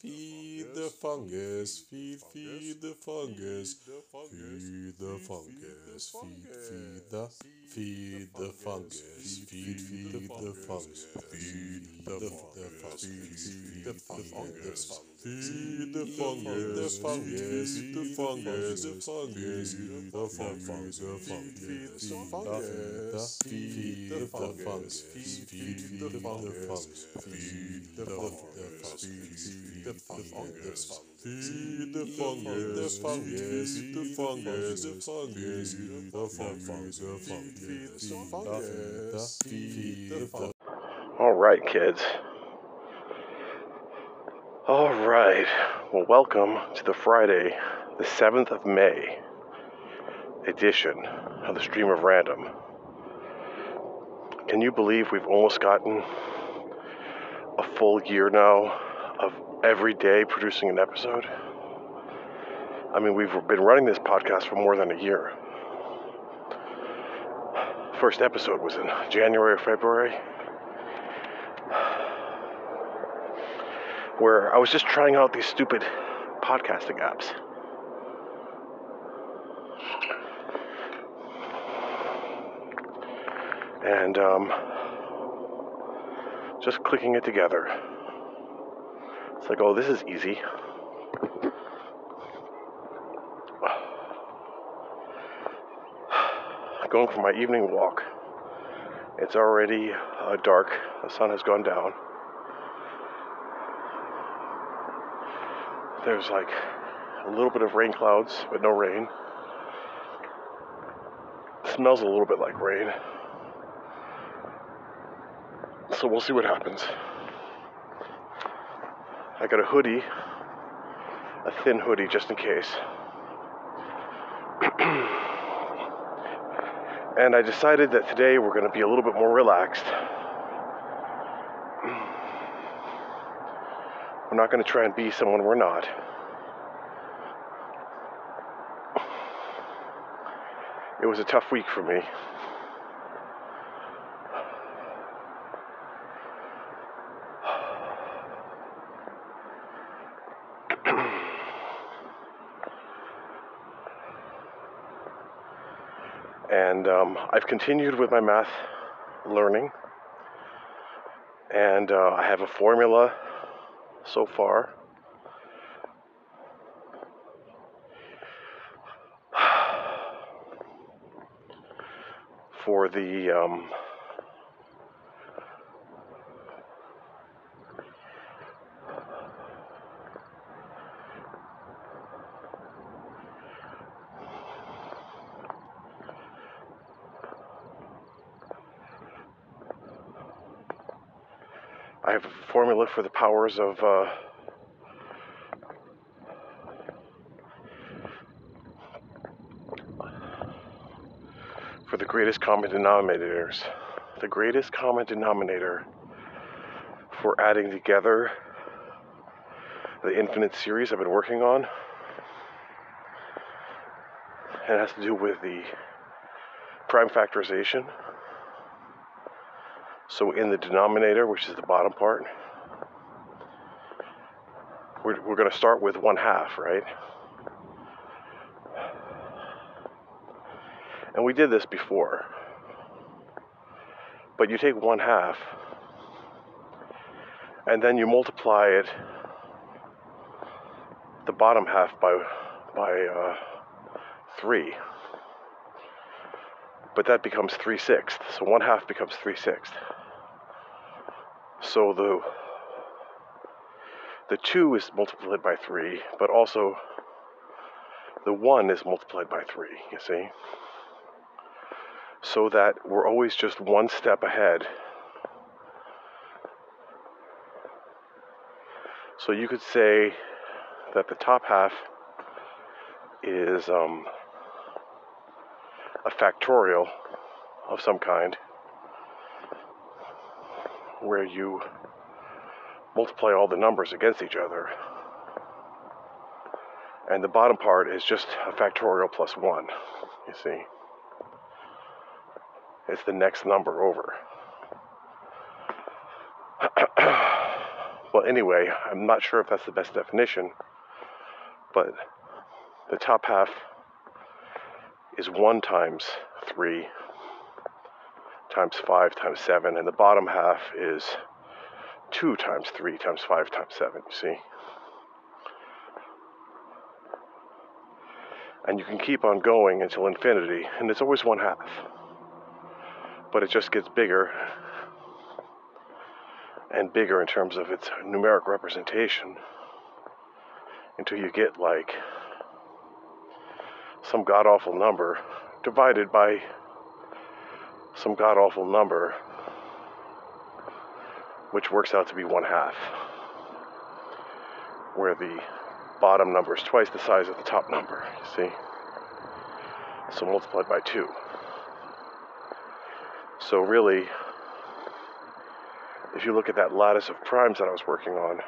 Feed the fungus, feed, feed the fungus, feed the fungus, feed, feed the, feed the fungus, feed, feed the fungus, feed the fungus, feed the fungus, feed the fungus, the fungus, feed the fungus, the fungus, feed the fungus, the fungus, feed the fungus, feed, feed the fungus, feed the fungus, feed the fungus, feed the fungus, the fungus, feed the fungus, the fungus, the fungus, the fungus, feed the fungus. All right, kids. All right. Well, welcome to the Friday, the 7th of May edition of the Stream of Random. Can you believe we've almost gotten a full year now of every day producing an episode? I mean, we've been running this podcast for more than a year. First episode was in January or February. Where I was just trying out these stupid podcasting apps. And um, just clicking it together. It's like, oh, this is easy. Going for my evening walk. It's already uh, dark, the sun has gone down. There's like a little bit of rain clouds, but no rain. It smells a little bit like rain. So we'll see what happens. I got a hoodie, a thin hoodie just in case. and I decided that today we're going to be a little bit more relaxed. We're not going to try and be someone we're not. It was a tough week for me. and um, I've continued with my math learning, and uh, I have a formula so far. For the um, I have a formula for the powers of uh, for the greatest common denominators. The greatest common denominator for adding together the infinite series I've been working on. And it has to do with the prime factorization. So in the denominator, which is the bottom part, we're, we're going to start with one half, right? And we did this before. But you take one half and then you multiply it, the bottom half, by, by uh, three. But that becomes three sixths. So one half becomes three sixths. So the the two is multiplied by three, but also the one is multiplied by three, you see? So that we're always just one step ahead. So you could say that the top half is um, a factorial of some kind where you multiply all the numbers against each other. And the bottom part is just a factorial plus one, you see. It's the next number over. Well, anyway, I'm not sure if that's the best definition, but the top half is 1 times 3 times 5 times 7, and the bottom half is 2 times 3 times 5 times 7, you see? And you can keep on going until infinity, and it's always one half. But it just gets bigger and bigger in terms of its numeric representation until you get like some god awful number divided by some god awful number, which works out to be one half, where the bottom number is twice the size of the top number, you see? So multiplied by two. So, really, if you look at that lattice of primes that I was working on,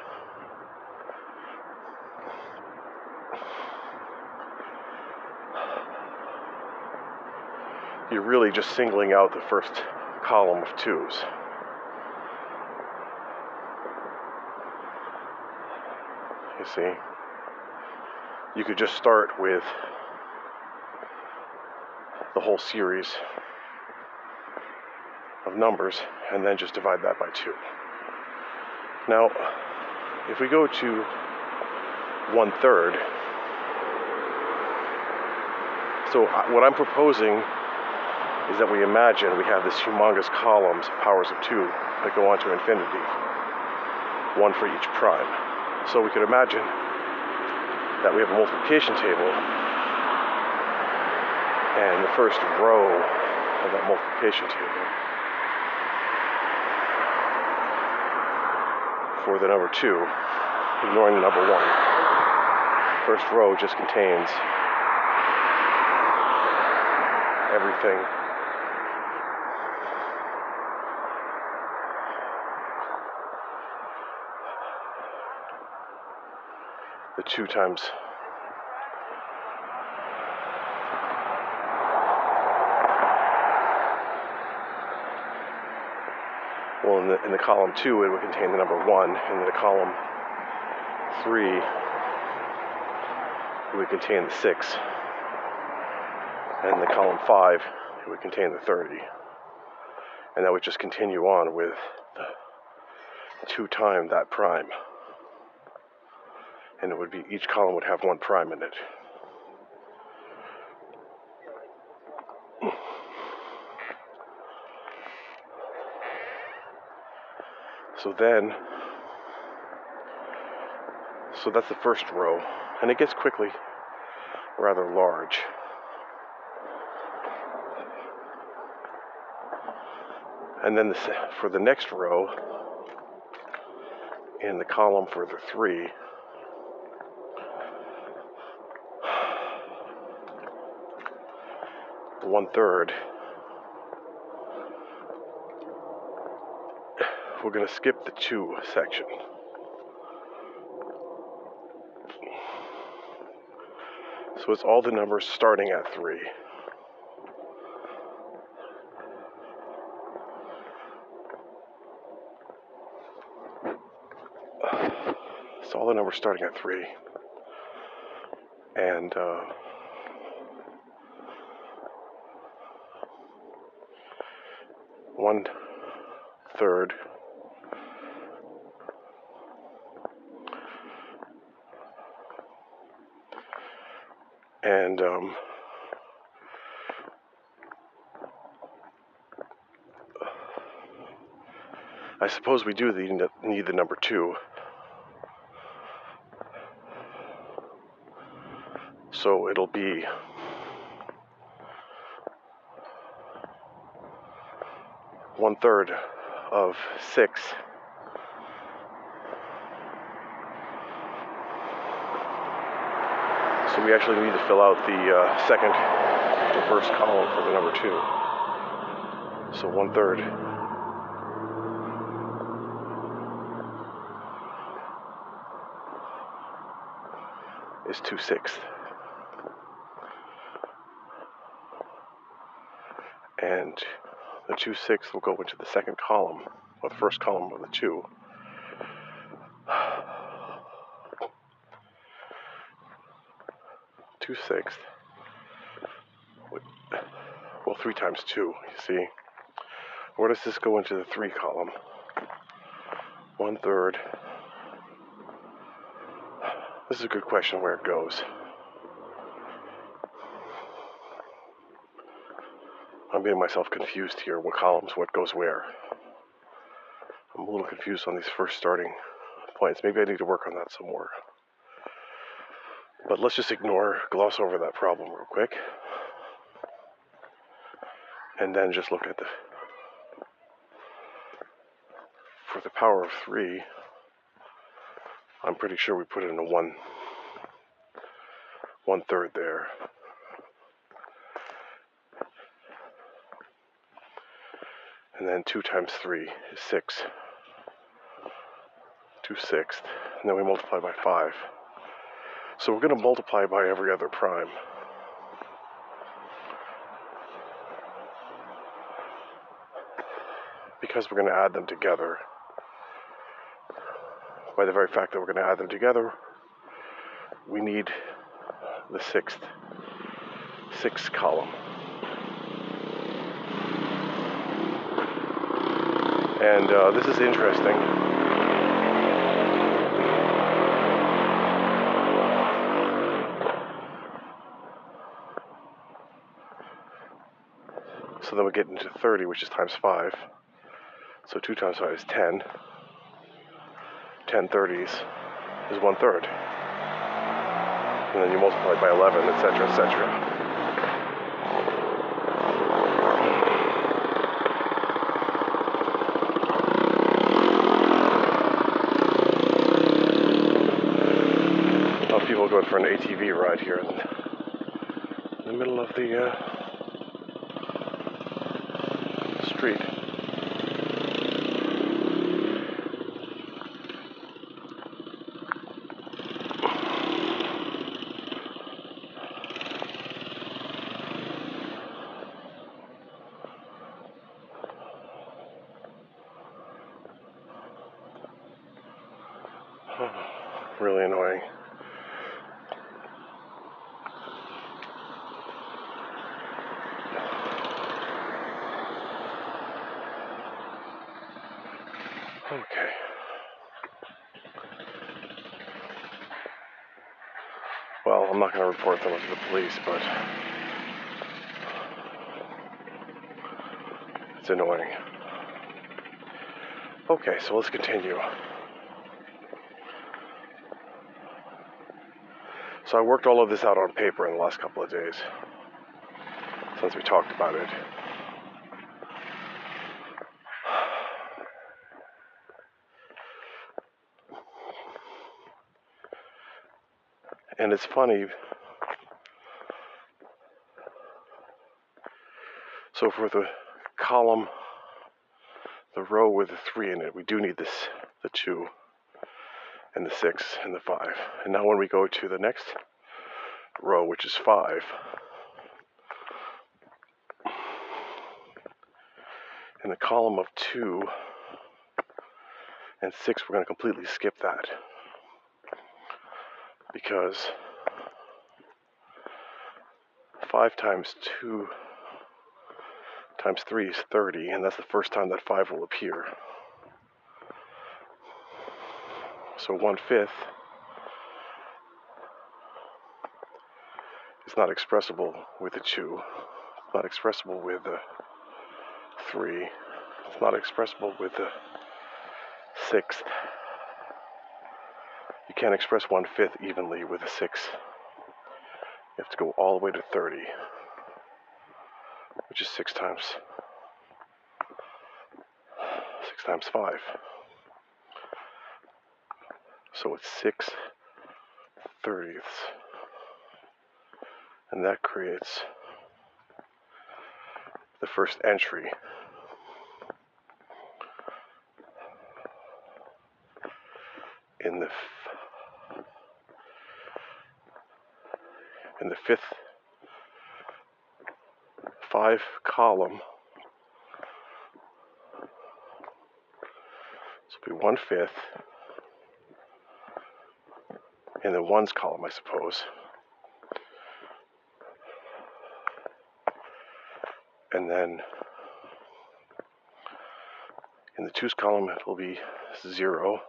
you're really just singling out the first column of twos. You see? You could just start with the whole series of numbers and then just divide that by 2. Now, if we go to one third, so uh, what I'm proposing is that we imagine we have this humongous columns of powers of 2 that go on to infinity, one for each prime. So we could imagine that we have a multiplication table and the first row of that multiplication table for the number two, ignoring the number one. First row just contains everything two times. Well in the, in the column 2 it would contain the number 1 and in the column 3 it would contain the 6 and the column 5 it would contain the 30 and that would just continue on with 2 time that prime and it would be each column would have one prime in it So then, so that's the first row, and it gets quickly rather large. And then the, for the next row, in the column for the three, one third we're going to skip the two section. So it's all the numbers starting at three. It's all the numbers starting at three. And uh, one third and um, I suppose we do need the number two. So it'll be one third of six. So we actually need to fill out the uh, second, the first column for the number two. So one third. Is two sixths. The 2 6 will go into the second column, or the first column of the 2. Two. Well, three times two, you see. Where does this go into the three column? One third. This is a good question where it goes. Getting myself confused here. What columns, what goes where? I'm a little confused on these first starting points. Maybe I need to work on that some more. But let's just ignore, gloss over that problem real quick. And then just look at the. For the power of three, I'm pretty sure we put it in a one, one third there. Then two times three is six. Two sixths. And then we multiply by five. So we're going to multiply by every other prime. Because we're going to add them together. By the very fact that we're going to add them together, we need the sixth, sixth column. And uh, this is interesting. So then we get into 30, which is times 5. So 2 times 5 is 10. 10 30s is one third. And then you multiply by 11, etc., etc. Oh, people going for an ATV ride here in the middle of the uh, street. really annoying. Okay. Well, I'm not going to report them to the police, but it's annoying. Okay, so let's continue. So I worked all of this out on paper in the last couple of days since we talked about it. And it's funny. So for the column, the row with the three in it, we do need this, the two and the six and the five. And now when we go to the next row, which is five, in the column of two and six, we're going to completely skip that because five times two times three is 30, and that's the first time that five will appear. So one fifth is not expressible with a two. It's not expressible with a three. It's not expressible with a sixth. Can't express one fifth evenly with a six. You have to go all the way to 30, which is six times six times five. So it's six thirtieths. And that creates the first entry. In the in the fifth five column. This will be one fifth in the ones column, I suppose. And then in the twos column, it will be zero,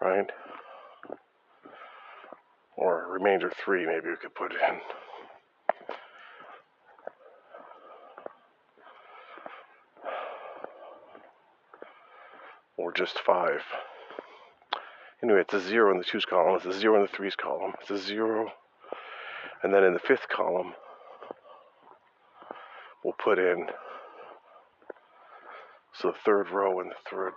right? Remainder three, maybe we could put in. Or just five. Anyway, it's a zero in the twos column, it's a zero in the threes column, it's a zero. And then in the fifth column, we'll put in so the third row and the third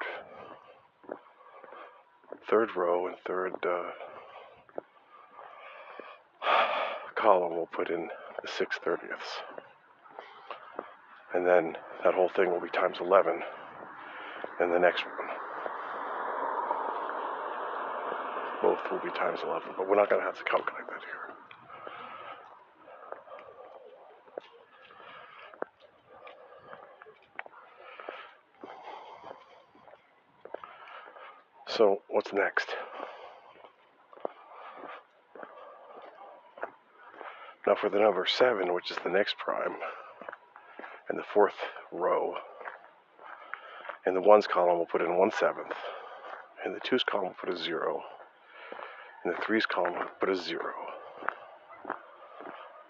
third row and third uh, column we'll put in the six thirtieths. And then that whole thing will be times 11 in the next one. Both will be times 11, but we're not going to have to calculate that here. So, what's next? Now, for the number 7, which is the next prime, in the fourth row, in the ones column, we'll put in 1 seventh. In the twos column, we'll put a 0. In the threes column, we'll put a 0.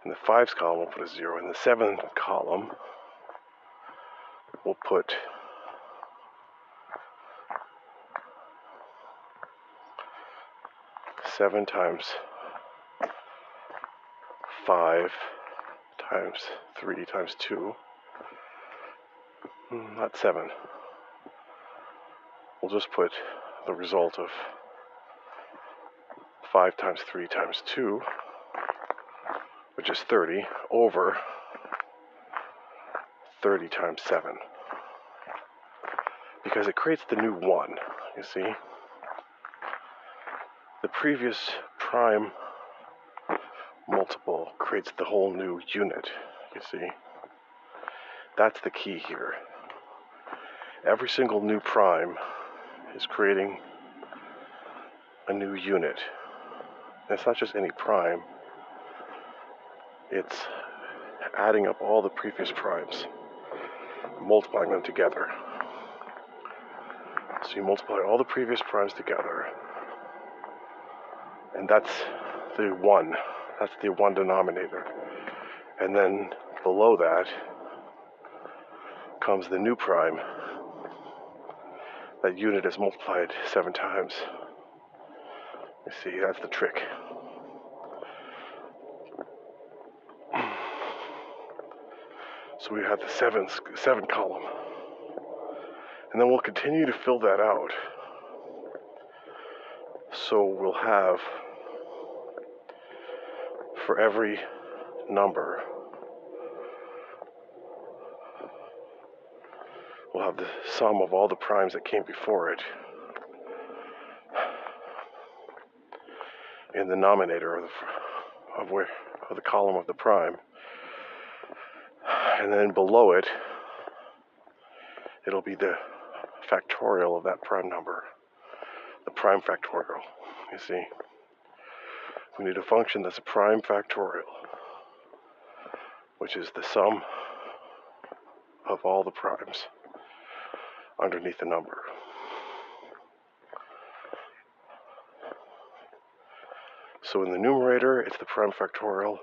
In the fives column, we'll put a 0. In the seventh column, we'll put seven times five times three times two. Hmm, Not seven. We'll just put the result of five times three times two, which is 30, over 30 times seven. Because it creates the new one, you see? The previous prime creates the whole new unit, you see? That's the key here. Every single new prime is creating a new unit. And it's not just any prime, it's adding up all the previous primes, multiplying them together. So you multiply all the previous primes together, and that's the one. That's the one denominator. And then below that comes the new prime. That unit is multiplied seven times. You see, that's the trick. So we have the seven, seven column. And then we'll continue to fill that out. So we'll have for every number, we'll have the sum of all the primes that came before it in the nominator of the, of where of the column of the prime, and then below it, it'll be the factorial of that prime number, the prime factorial. You see. We need a function that's a prime factorial, which is the sum of all the primes underneath the number. So in the numerator, it's the prime factorial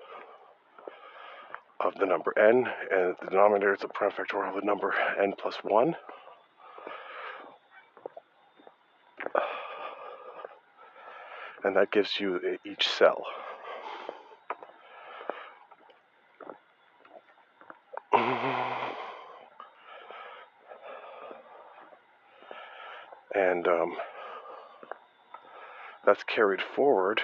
of the number n, and the denominator, is the prime factorial of the number n plus 1. And that gives you each cell. And um, that's carried forward.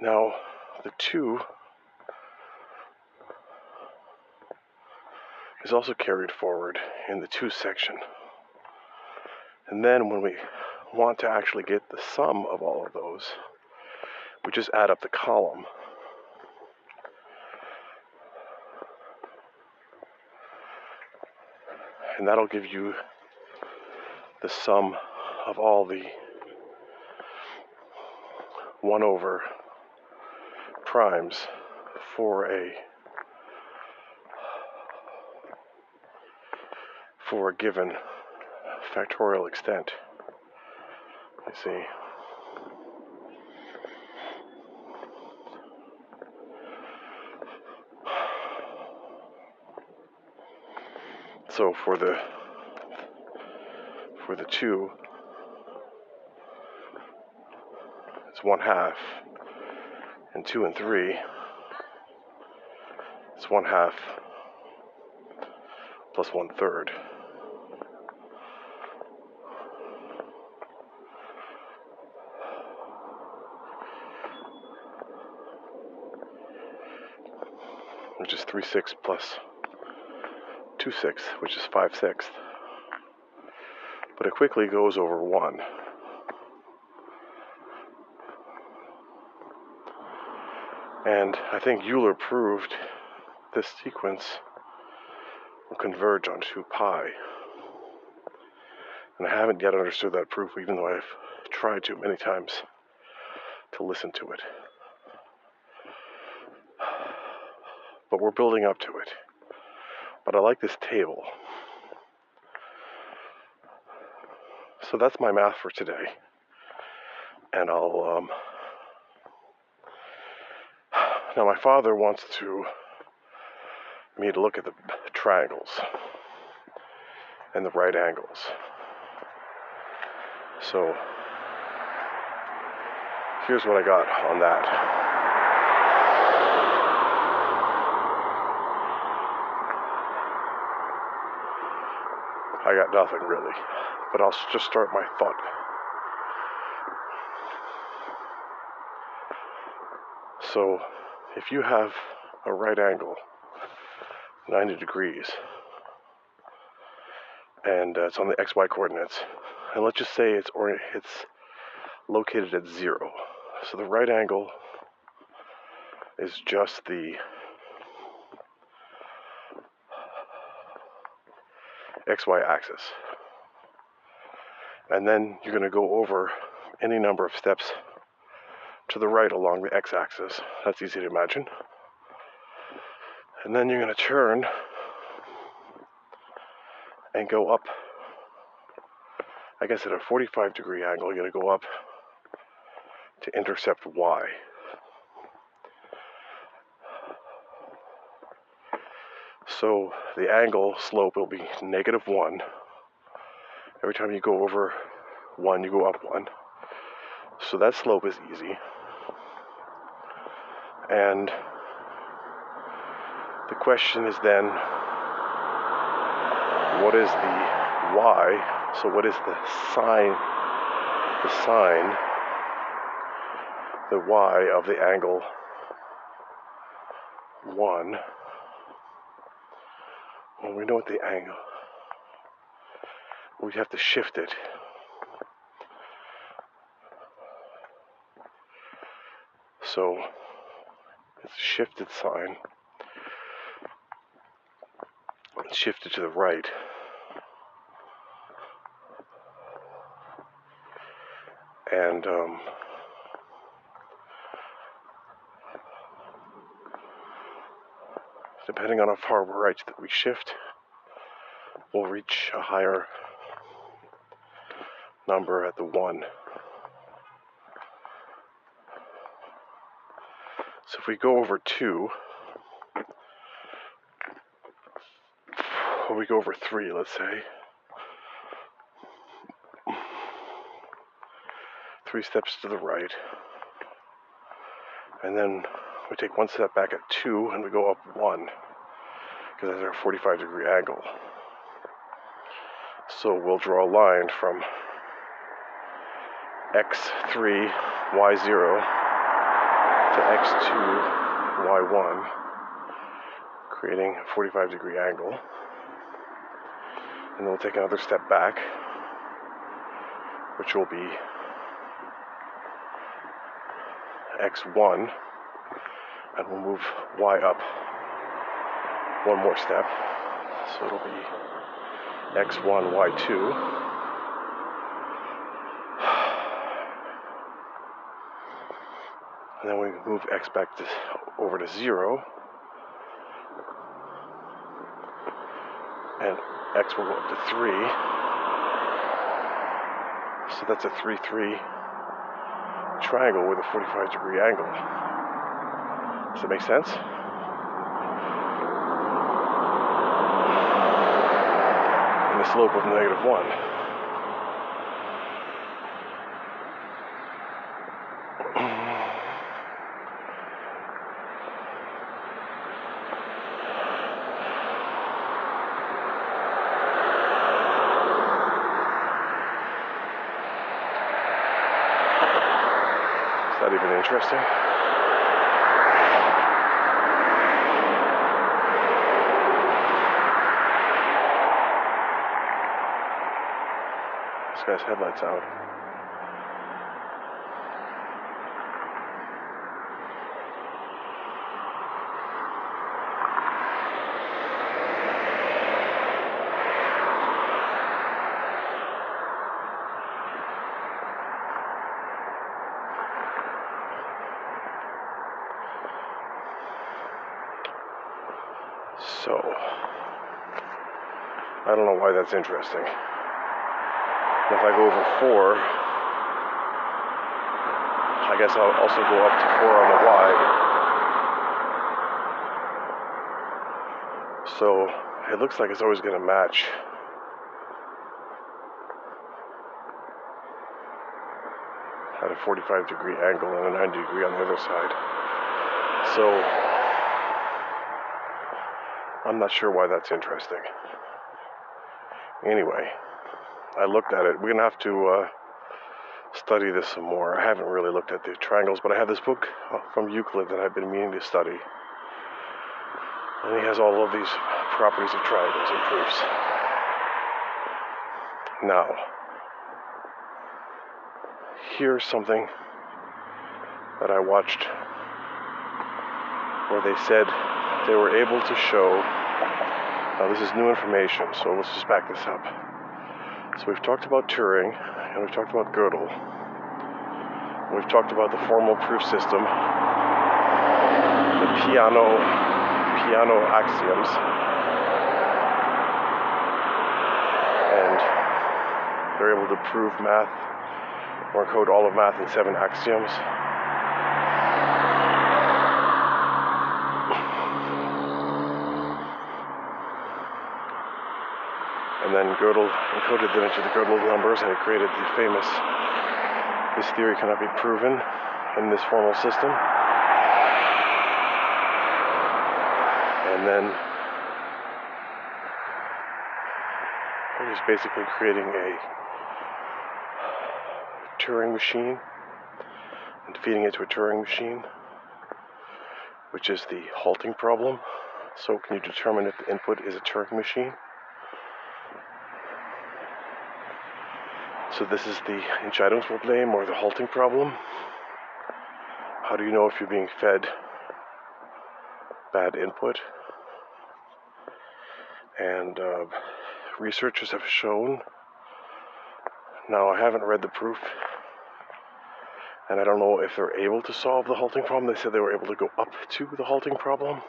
Now, the two is also carried forward in the two section. And then when we want to actually get the sum of all of those, we just add up the column. And that'll give you the sum of all the 1 over primes for a for a given factorial extent. I see. So for the for the two, it's one half, and two and three, it's one half plus one third. Which is three sixths plus two sixths, which is five. But it quickly goes over one. And I think Euler proved this sequence will converge onto pi. And I haven't yet understood that proof, even though I've tried to many times to listen to it. But we're building up to it. But I like this table. So that's my math for today. And I'll, um, now my father wants to me to look at the triangles and the right angles. So here's what I got on that. I got nothing really, but I'll just start my thought. So if you have a right angle 90 degrees and uh, it's on the xy coordinates and let's just say it's or it's located at zero so the right angle is just the xy axis and then you're going to go over any number of steps to the right along the x-axis that's easy to imagine and then you're going to turn and go up. I guess at a 45 degree angle, you're going to go up to intercept y. So the angle slope will be negative 1. Every time you go over 1, you go up 1. So that slope is easy. And the question is then, what is the y? So what is the sine, the sine, the y of the angle 1? We know what the angle, we have to shift it. So it's a shifted sine. shifted to the right. And um, depending on how far right that we shift, we'll reach a higher number at the one. So if we go over two, or we go over three, let's say. Three steps to the right. And then we take one step back at two and we go up one because that's our 45 degree angle. So we'll draw a line from x3, y0 to x2, y1, creating a 45 degree angle and then we'll take another step back, which will be x1, and we'll move y up one more step. So it'll be x1, y2. And then we move x back to, over to 0. And x will go up to 3. So that's a 3 3 triangle with a 45 degree angle. Does that make sense? Slope of negative 1. Is that even interesting? Headlights out. So, I don't know why that's interesting. I go over four, I guess I'll also go up to four on the Y. So, it looks like it's always going to match. At a 45 degree angle and a 90 degree on the other side. So, I'm not sure why that's interesting. Anyway, I looked at it. We're gonna have to uh, study this some more. I haven't really looked at the triangles, but I have this book uh, from Euclid that I've been meaning to study. And he has all of these properties of triangles and proofs. Now, here's something that I watched where they said they were able to show. Now, this is new information, so let's just back this up. So, we've talked about Turing, and we've talked about Gödel. We've talked about the formal proof system, the Peano, Peano axioms, and they're able to prove math or encode all of math in seven axioms. Gödel encoded them into the Gödel numbers and it created the famous this theory cannot be proven in this formal system. And then he's basically creating a Turing machine and feeding it to a Turing machine, which is the halting problem. So, can you determine if the input is a Turing machine? So this is the Entscheidungsproblem or the halting problem. How do you know if you're being fed bad input? And uh, researchers have shown. Now I haven't read the proof, and I don't know if they're able to solve the halting problem. They said they were able to go up to the halting problem.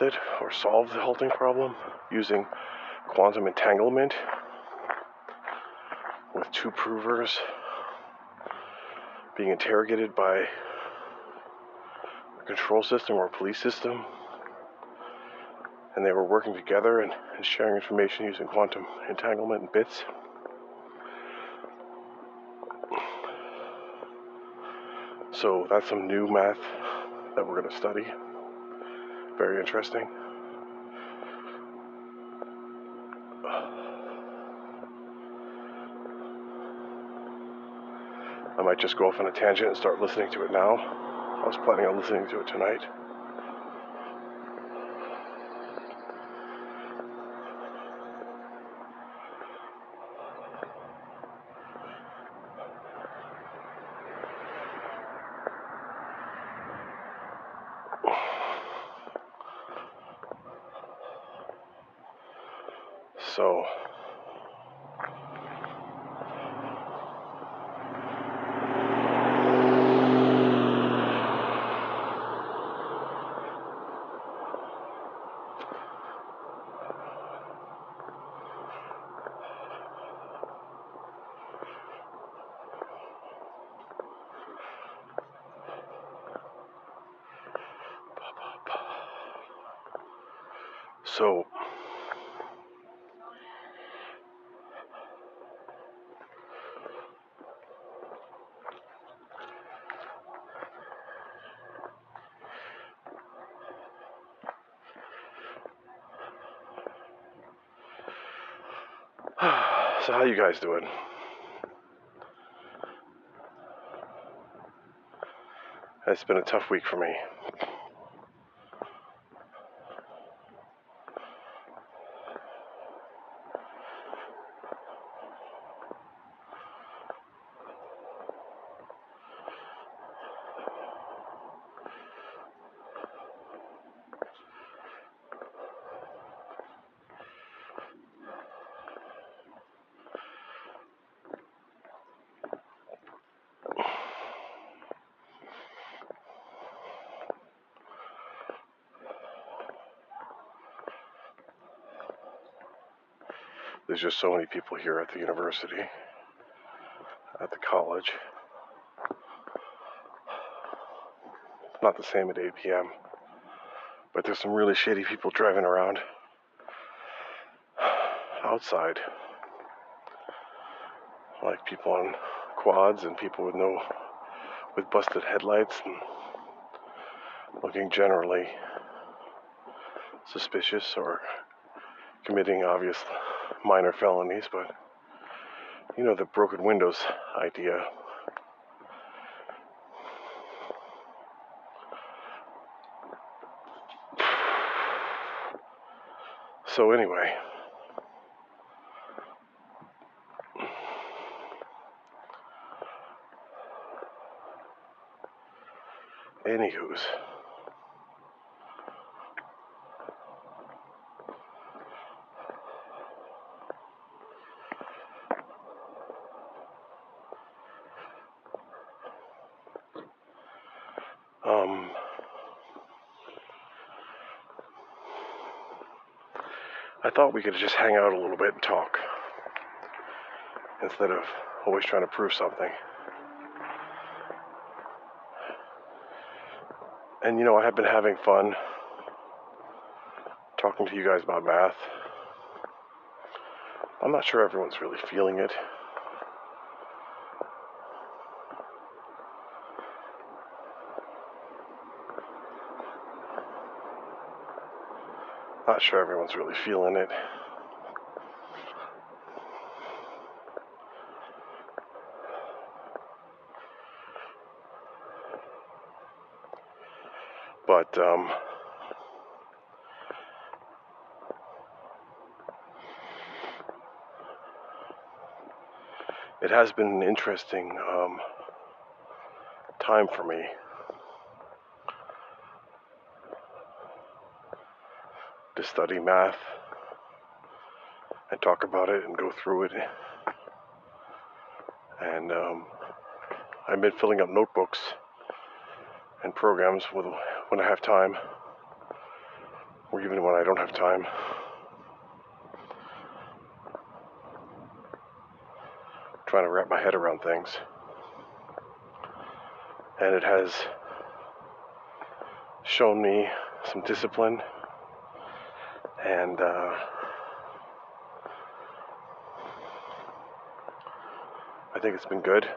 It or solved the halting problem using quantum entanglement with two provers being interrogated by a control system or a police system. And they were working together and, and sharing information using quantum entanglement and bits. So that's some new math that we're going to study very interesting. I might just go off on a tangent and start listening to it now. I was planning on listening to it tonight. So, So, how you guys doing? It's been a tough week for me. There's just so many people here at the university, at the college. Not the same at 8 p.m., but there's some really shady people driving around outside. Like people on quads and people with no, with busted headlights and looking generally suspicious or committing obvious minor felonies, but you know the broken windows idea. So, anyway. Anywho's. Um, I thought we could just hang out a little bit and talk instead of always trying to prove something. And you know, I have been having fun talking to you guys about math. I'm not sure everyone's really feeling it. Not sure everyone's really feeling it. But um, it has been an interesting um, time for me. Study math and talk about it and go through it. And um, I've been filling up notebooks and programs with, when I have time, or even when I don't have time. Trying to wrap my head around things. And it has shown me some discipline and uh, I think it's been good.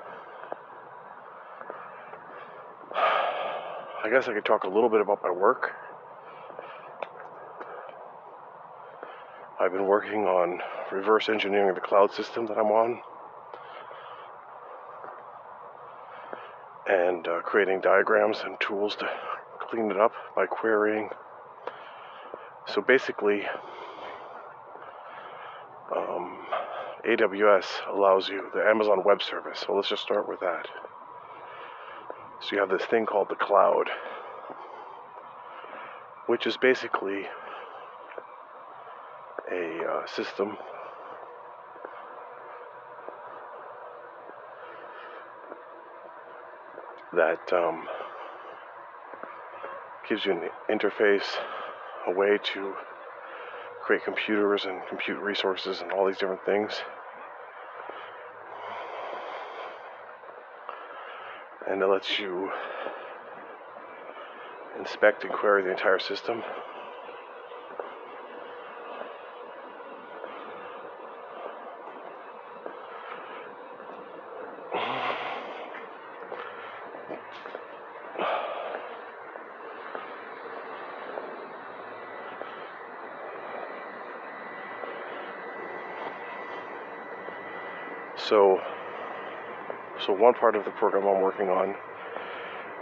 I guess I could talk a little bit about my work. I've been working on reverse engineering the cloud system that I'm on and uh, creating diagrams and tools to clean it up by querying so basically, um, AWS allows you the Amazon Web Service. So let's just start with that. So you have this thing called the cloud, which is basically a uh, system that um, gives you an interface a way to create computers and compute resources and all these different things. And it lets you inspect and query the entire system. So, so one part of the program I'm working on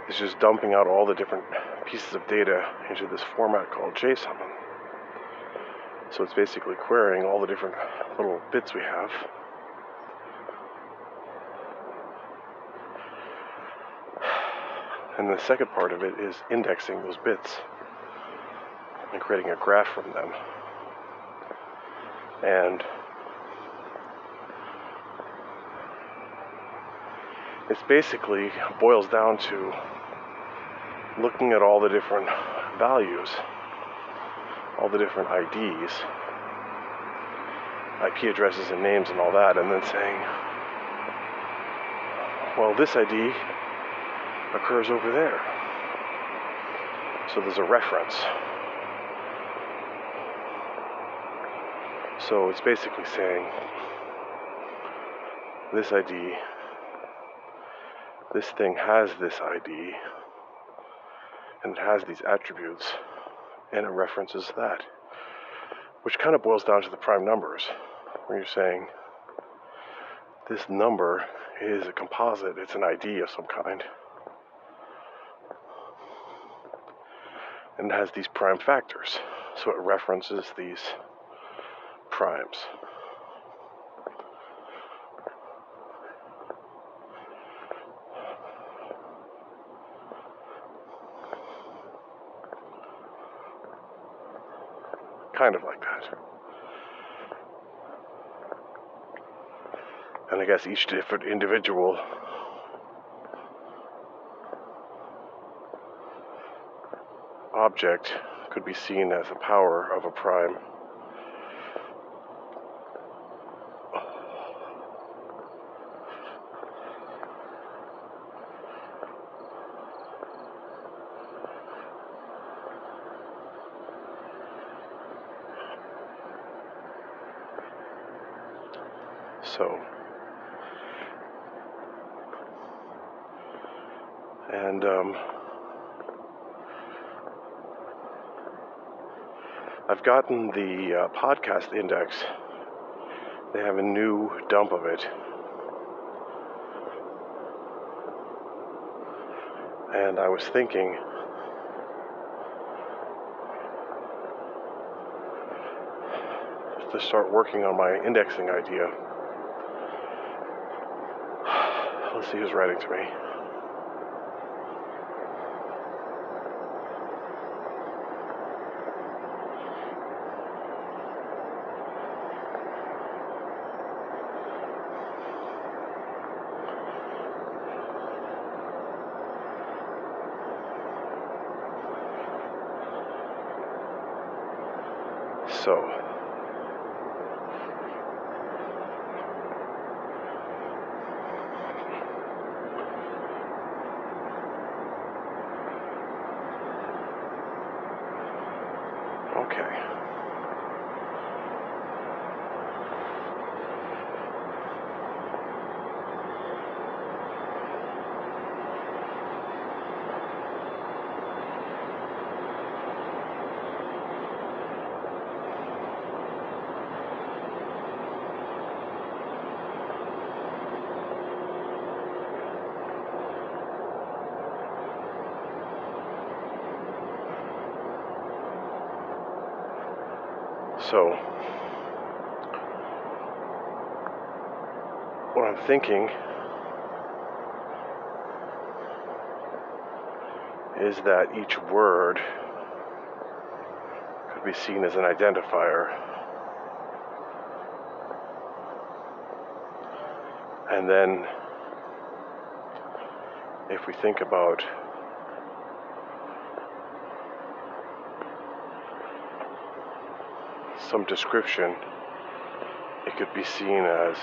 is just dumping out all the different pieces of data into this format called JSON. So it's basically querying all the different little bits we have. And the second part of it is indexing those bits and creating a graph from them. And it's basically boils down to looking at all the different values, all the different IDs, IP addresses and names and all that, and then saying, well, this ID occurs over there. So there's a reference. So it's basically saying this ID, this thing has this ID, and it has these attributes, and it references that. Which kind of boils down to the prime numbers, where you're saying this number is a composite, it's an ID of some kind. And it has these prime factors, so it references these primes. Kind of like that. And I guess each different individual object could be seen as a power of a prime. So, and um, Gotten the uh, podcast index. They have a new dump of it. And I was thinking to start working on my indexing idea. Let's see who's writing to me. So, okay. So, what I'm thinking is that each word could be seen as an identifier. And then, if we think about some description, it could be seen as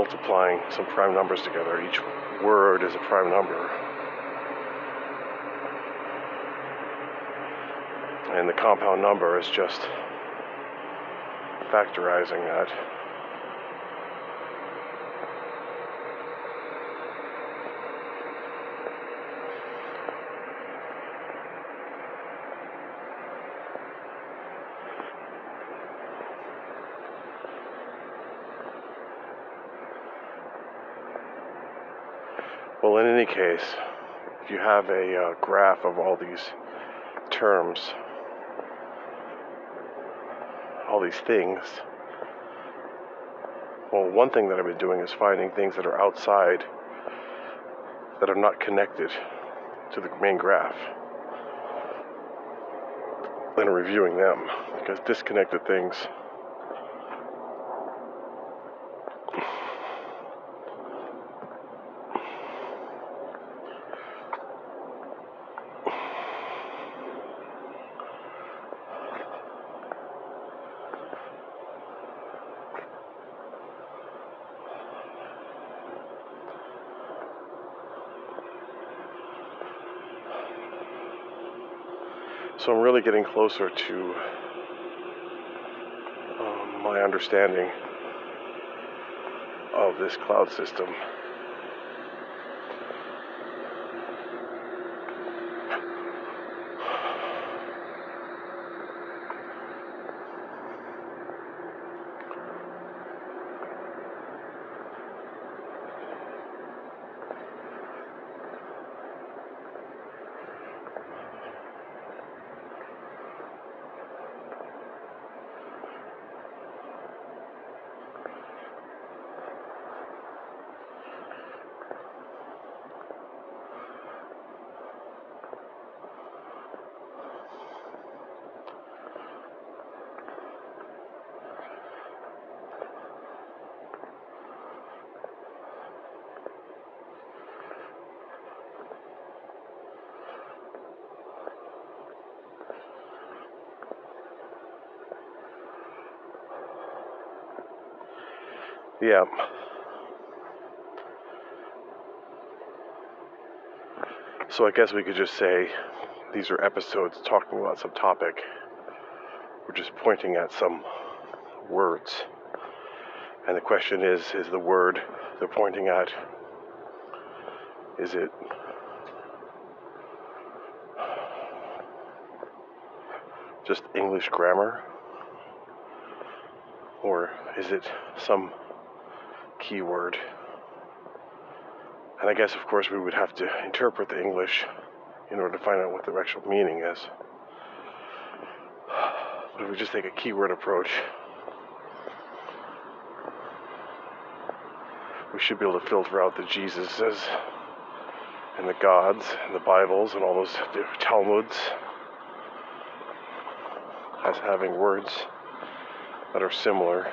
multiplying some prime numbers together. Each word is a prime number. And the compound number is just factorizing that. Well, in any case, if you have a uh, graph of all these terms, all these things, well, one thing that I've been doing is finding things that are outside that are not connected to the main graph and reviewing them because disconnected things So I'm really getting closer to um, my understanding of this cloud system. Yeah. So I guess we could just say these are episodes talking about some topic. We're just pointing at some words. And the question is is the word they're pointing at is it just English grammar or is it some keyword. And I guess, of course, we would have to interpret the English in order to find out what the actual meaning is. But if we just take a keyword approach, we should be able to filter out the Jesuses and the gods and the Bibles and all those Talmuds as having words that are similar.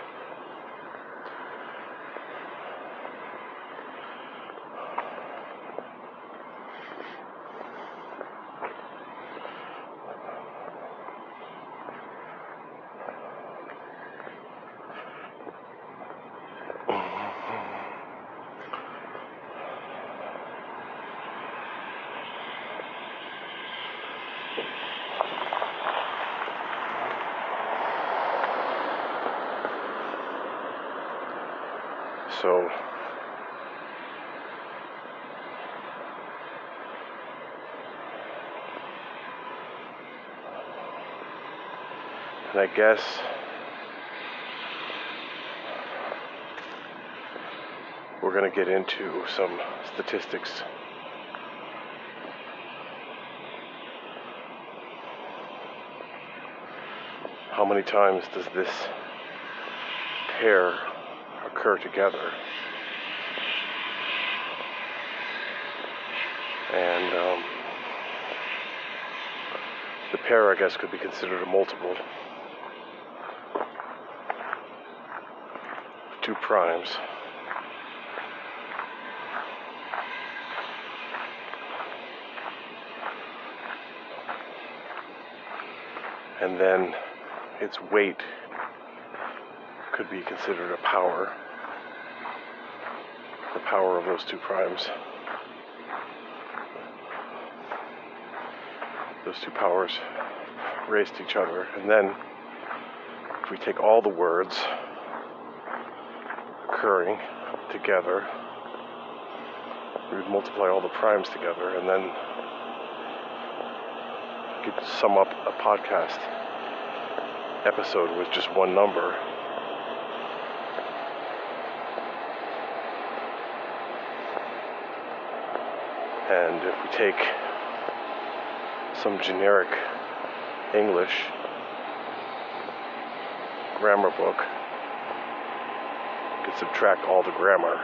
So and I guess we're going to get into some statistics. How many times does this pair occur together? And um, the pair, I guess, could be considered a multiple. Two primes. And then its weight could be considered a power. The power of those two primes. Those two powers race to each other. And then, if we take all the words occurring together, we would multiply all the primes together, and then could sum up a podcast episode with just one number. And if we take some generic English grammar book, subtract all the grammar.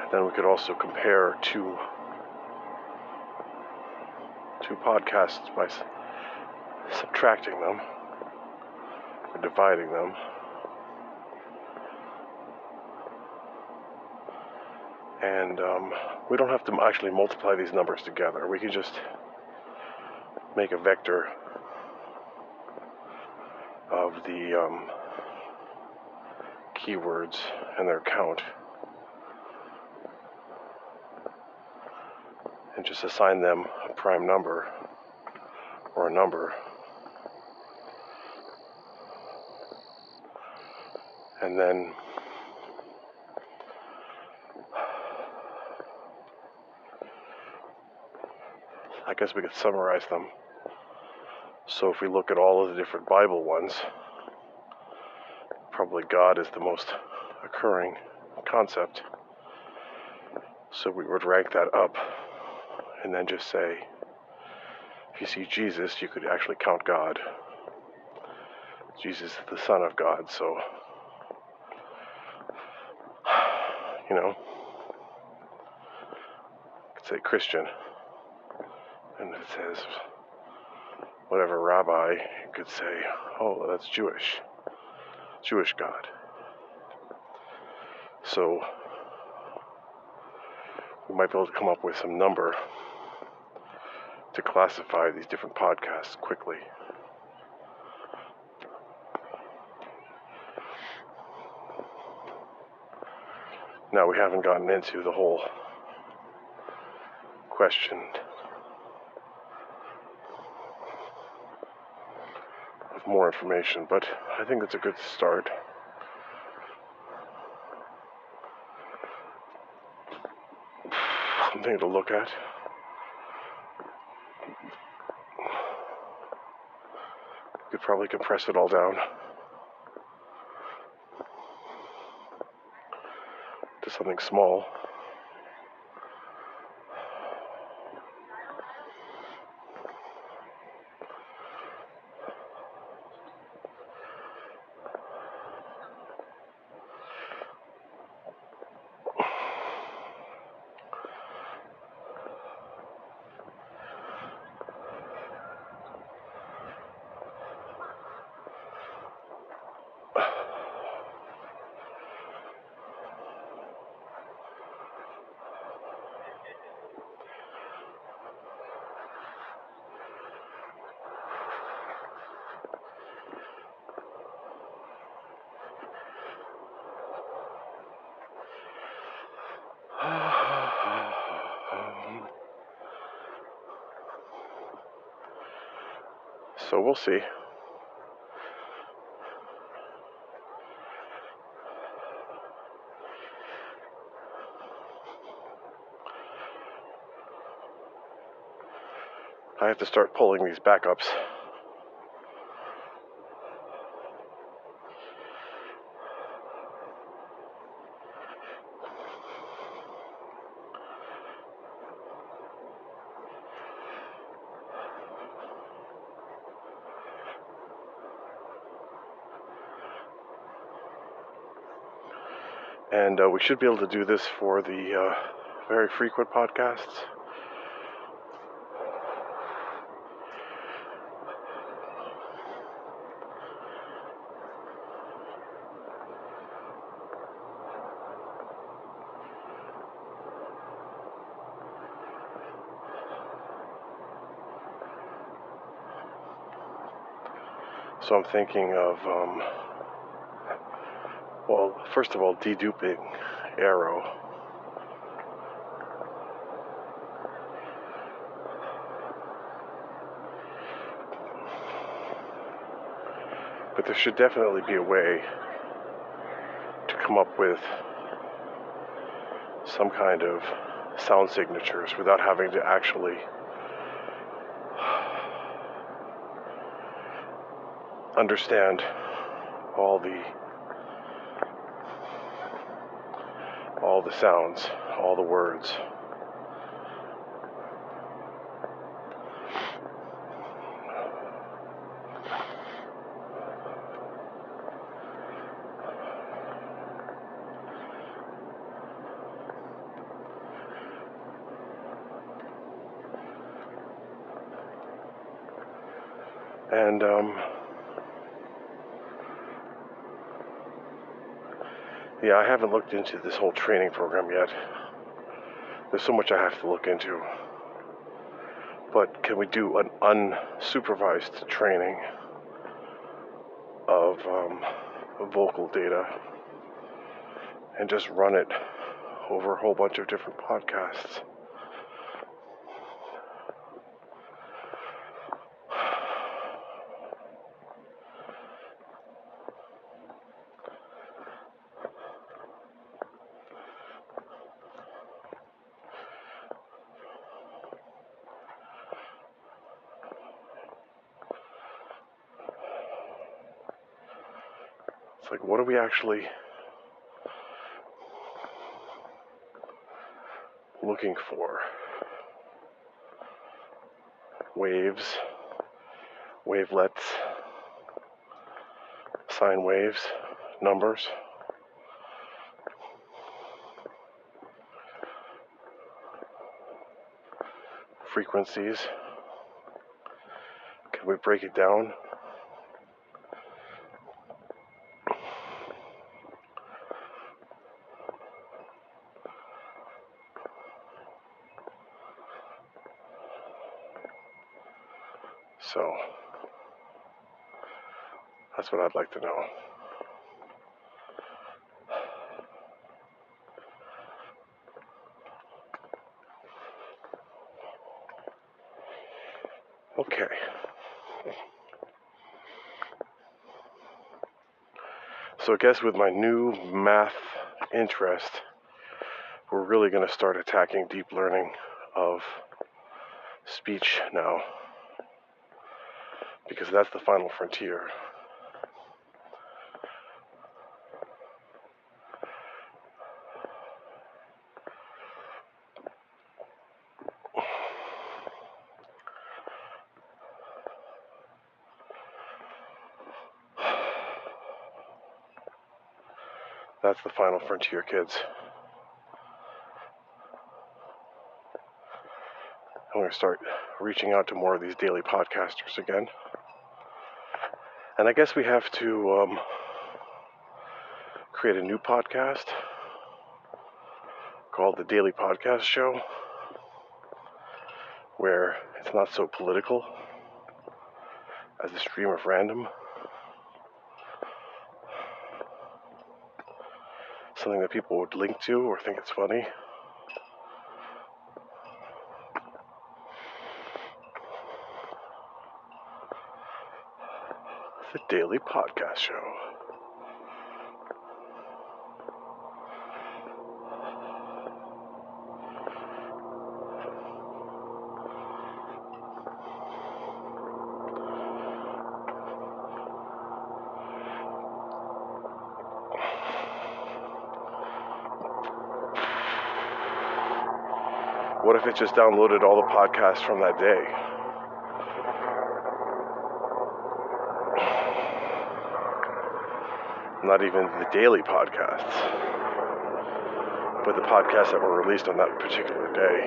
And then we could also compare two two podcasts by subtracting them or dividing them. And um, we don't have to actually multiply these numbers together. We can just make a vector of the um, keywords and their count and just assign them a prime number or a number. And then I guess we could summarize them. So if we look at all of the different Bible ones, probably God is the most occurring concept. So we would rank that up and then just say, if you see Jesus, you could actually count God. Jesus is the Son of God, so, you know, you could say Christian. And it says whatever rabbi, could say, oh, that's Jewish. Jewish God. So we might be able to come up with some number to classify these different podcasts quickly. Now, we haven't gotten into the whole question more information, but I think it's a good start. Something to look at. Could probably compress it all down to something small. So we'll see. I have to start pulling these backups. And uh, we should be able to do this for the uh, very frequent podcasts. So I'm thinking of, um, first of all, deduping Arrow. But there should definitely be a way to come up with some kind of sound signatures without having to actually understand all the all the sounds, all the words. And um, yeah, I looked into this whole training program yet. There's so much I have to look into. But can we do an unsupervised training of um, vocal data and just run it over a whole bunch of different podcasts? It's like, what are we actually looking for? Waves, wavelets, sine waves, numbers. Frequencies. Can we break it down? So that's what I'd like to know. Okay. So I guess with my new math interest, we're really going to start attacking deep learning of speech now because that's the final frontier. That's the final frontier, kids. I'm going to start reaching out to more of these daily podcasters again. And I guess we have to um, create a new podcast called The Daily Podcast Show, where it's not so political as the stream of random. Something that people would link to or think it's funny. The Daily Podcast Show. If it just downloaded all the podcasts from that day? Not even the daily podcasts, but the podcasts that were released on that particular day.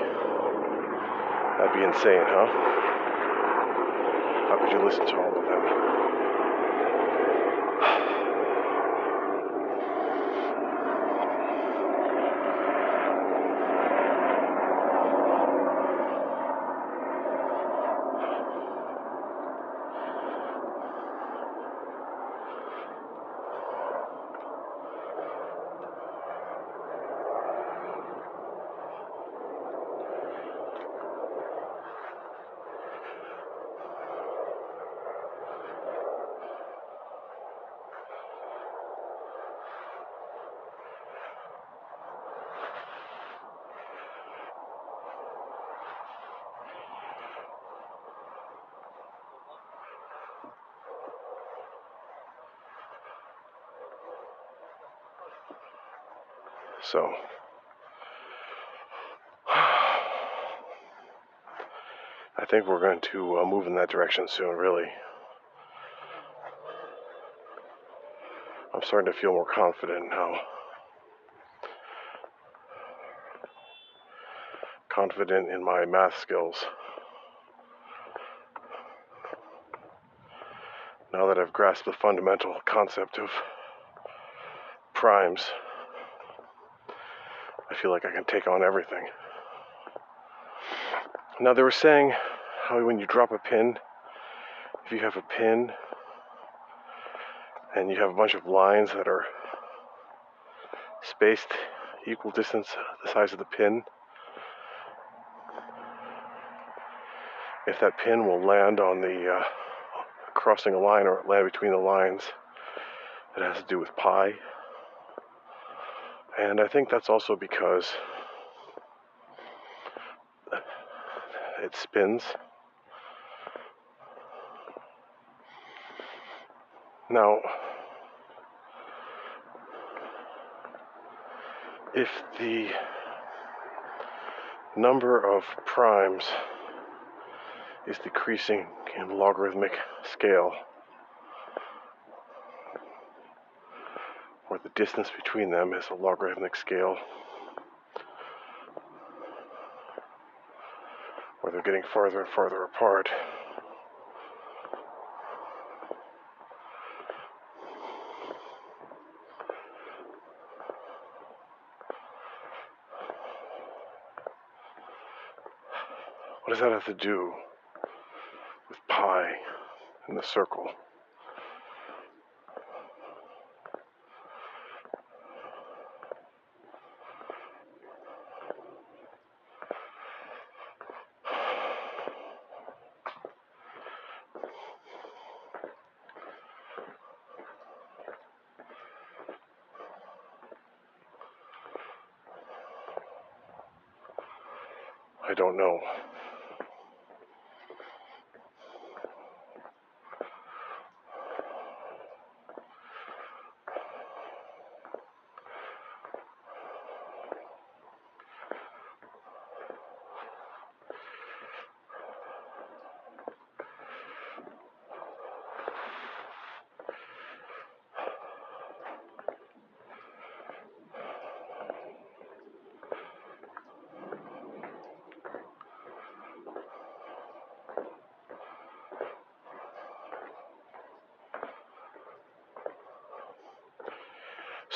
That'd be insane, huh? How could you listen to all of them? So, I think we're going to uh, move in that direction soon, really. I'm starting to feel more confident now. Confident in my math skills. Now that I've grasped the fundamental concept of primes, feel like I can take on everything. Now, they were saying how when you drop a pin, if you have a pin and you have a bunch of lines that are spaced equal distance the size of the pin, if that pin will land on the uh, crossing a line or land between the lines, it has to do with pi. And I think that's also because it spins. Now, if the number of primes is decreasing in logarithmic scale, or the distance between them is a logarithmic scale, where they're getting farther and farther apart. What does that have to do with pi in the circle? I don't know.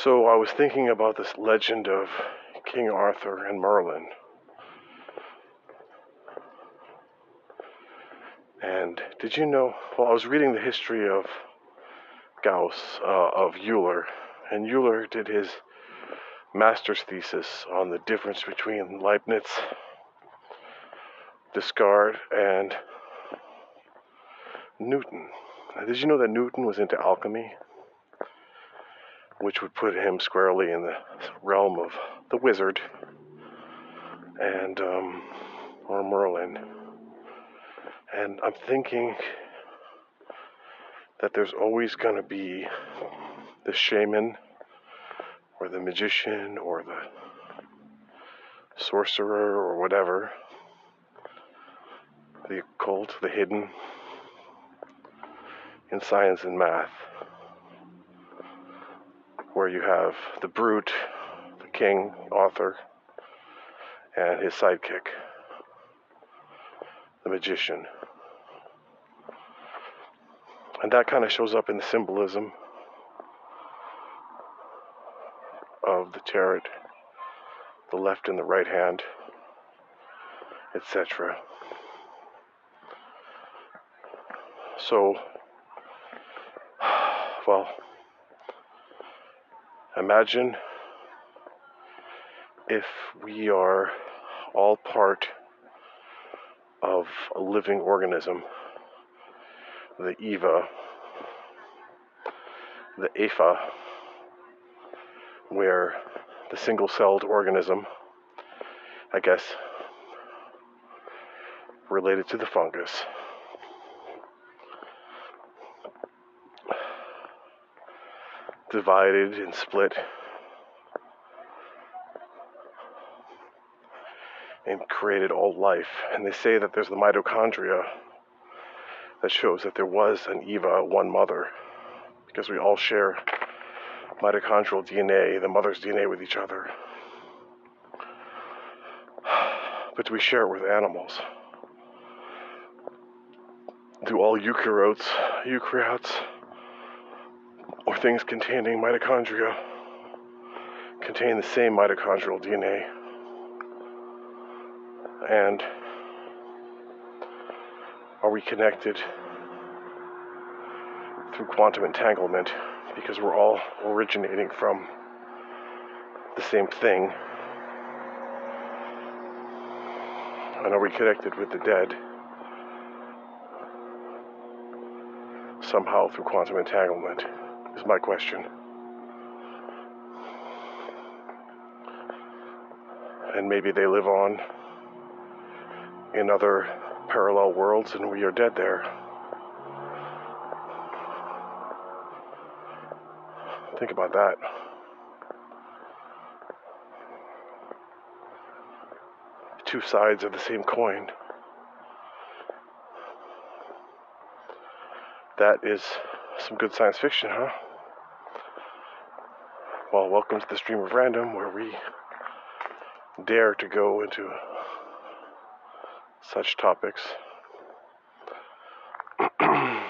So I was thinking about this legend of King Arthur and Merlin. And did you know? Well, I was reading the history of Gauss, uh, of Euler, and Euler did his master's thesis on the difference between Leibniz, Descartes, and Newton. Did you know that Newton was into alchemy? Which would put him squarely in the realm of the wizard and um, or Merlin. And I'm thinking that there's always going to be the shaman or the magician or the sorcerer or whatever, the occult, the hidden in science and math where you have the brute, the king, Arthur, and his sidekick, the magician. And that kind of shows up in the symbolism of the tarot, the left and the right hand, etc. So, well, Imagine if we are all part of a living organism, the Eva, the Apha, where the single celled organism, I guess, related to the fungus, divided and split and created all life. And they say that there's the mitochondria that shows that there was an Eva, one mother, because we all share mitochondrial DNA, the mother's DNA, with each other. But we share it with animals? Do all eukaryotes, eukaryotes, or things containing mitochondria contain the same mitochondrial DNA? And are we connected through quantum entanglement because we're all originating from the same thing? And are we connected with the dead somehow through quantum entanglement? Is my question. And maybe they live on in other parallel worlds and we are dead there. Think about that. Two sides of the same coin. That is some good science fiction, huh? Well, welcome to the Stream of Random, where we dare to go into such topics. and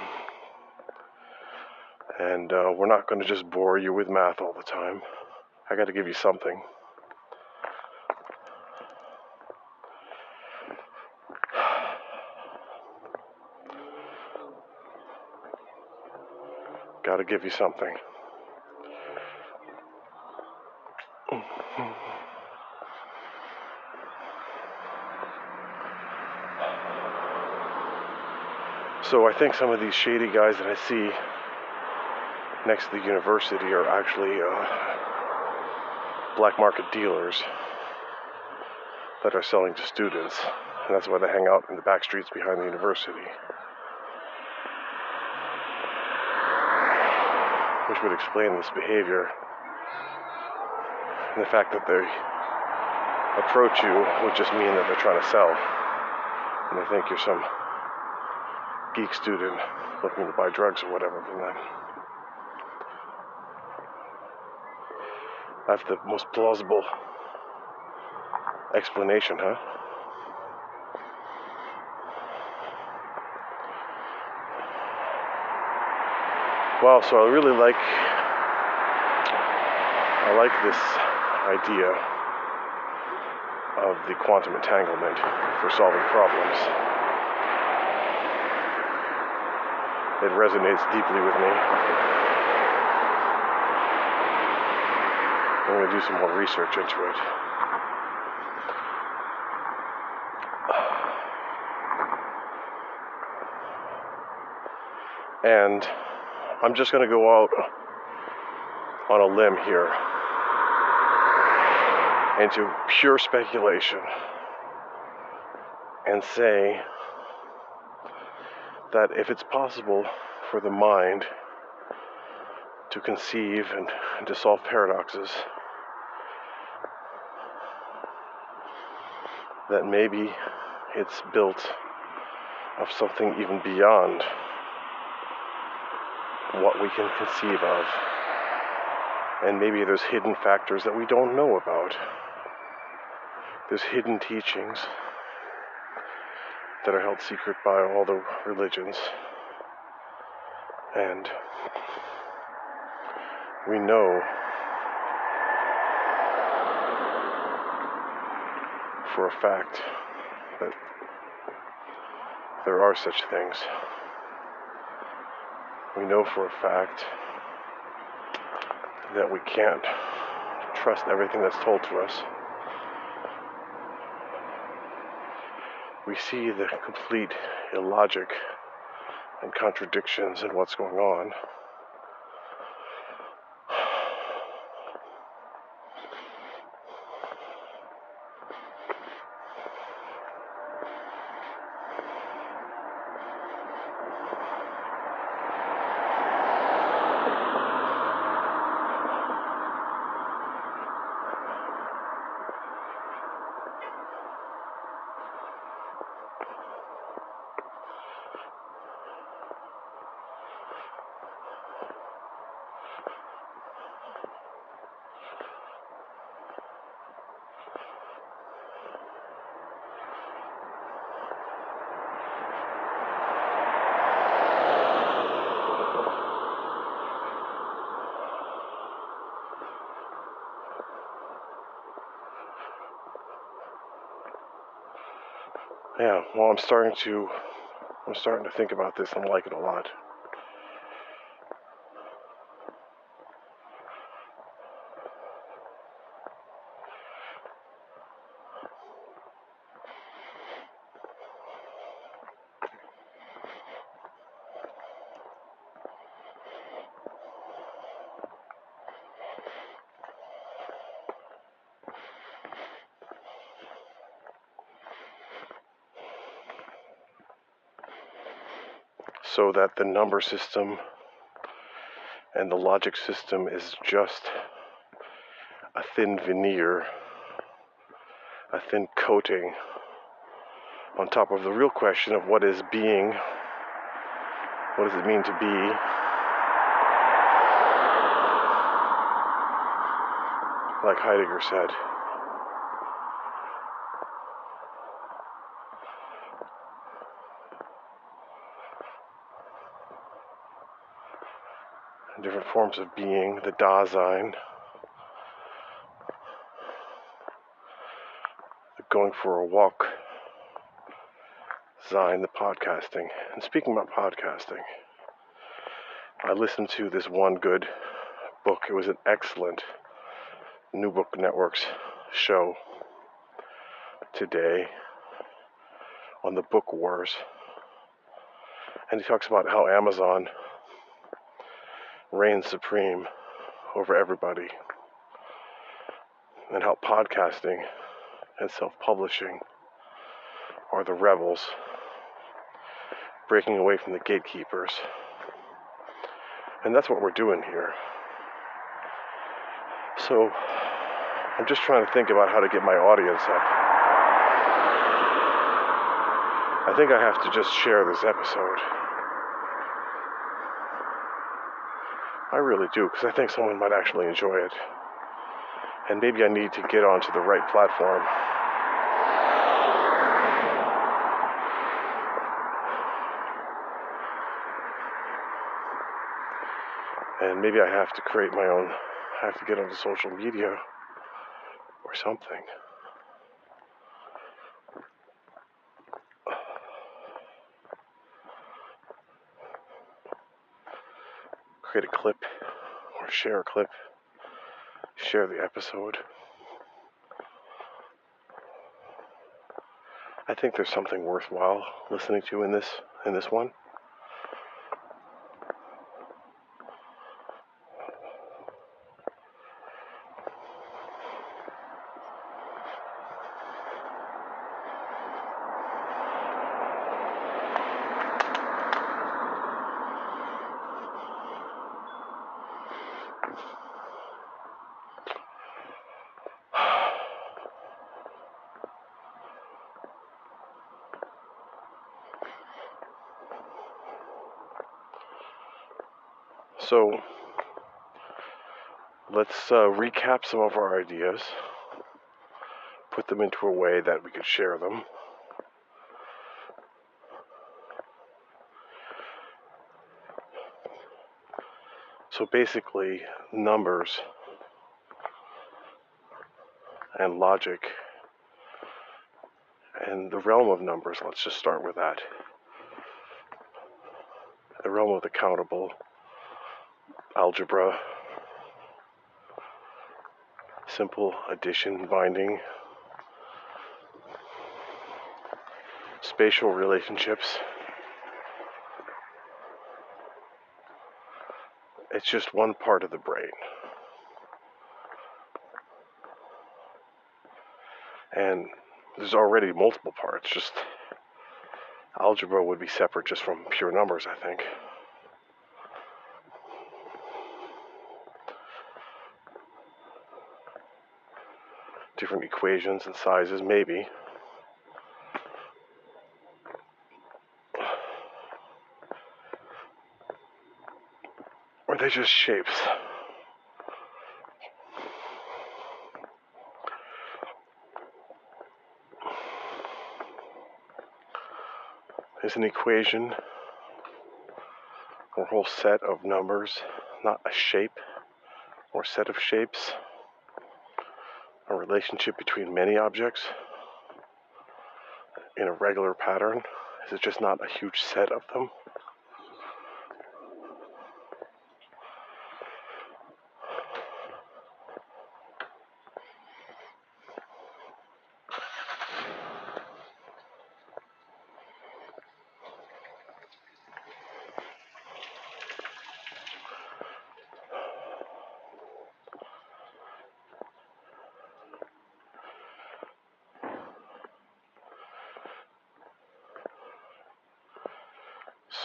uh, we're not going to just bore you with math all the time. I got to give you something. Got to give you something. So I think some of these shady guys that I see next to the university are actually uh, black market dealers that are selling to students, and that's why they hang out in the back streets behind the university. Which would explain this behavior. And the fact that they approach you would just mean that they're trying to sell, and they think you're some geek student looking to buy drugs or whatever from them. That's the most plausible explanation, huh? Wow, so I really like I like this idea of the quantum entanglement for solving problems. It resonates deeply with me. I'm going to do some more research into it. And I'm just going to go out on a limb here into pure speculation and say that if it's possible for the mind to conceive and, and to solve paradoxes, that maybe it's built of something even beyond what we can conceive of. And maybe there's hidden factors that we don't know about. There's hidden teachings that are held secret by all the religions. And we know for a fact that there are such things. We know for a fact that we can't trust everything that's told to us. We see the complete illogic and contradictions in what's going on. Yeah, well, I'm starting to, I'm starting to think about this and like it a lot. so that the number system and the logic system is just a thin veneer, a thin coating on top of the real question of what is being, what does it mean to be. Like Heidegger said. different forms of being, the Dasein, the going for a walk, Sein, the podcasting. And speaking about podcasting, I listened to this one good book. It was an excellent New Book Network's show today on the book wars. And he talks about how Amazon reigns supreme over everybody, and how podcasting and self publishing are the rebels breaking away from the gatekeepers. And that's what we're doing here. So I'm just trying to think about how to get my audience up. I think I have to just share this episode. I really do, because I think someone might actually enjoy it. And maybe I need to get onto the right platform. And maybe I have to create my own, I have to get onto social media or something. Create a clip or share a clip, share the episode. I think there's something worthwhile listening to in this in this one. So let's uh, recap some of our ideas, put them into a way that we could share them. So basically, numbers and logic and the realm of numbers, let's just start with that. The realm of the countable algebra, simple addition, binding, spatial relationships. It's just one part of the brain. And there's already multiple parts, just algebra would be separate just from pure numbers, I think. Different equations and sizes, maybe. Or they just shapes. Is an equation or whole set of numbers, not a shape or set of shapes relationship between many objects, in a regular pattern? Is it just not a huge set of them?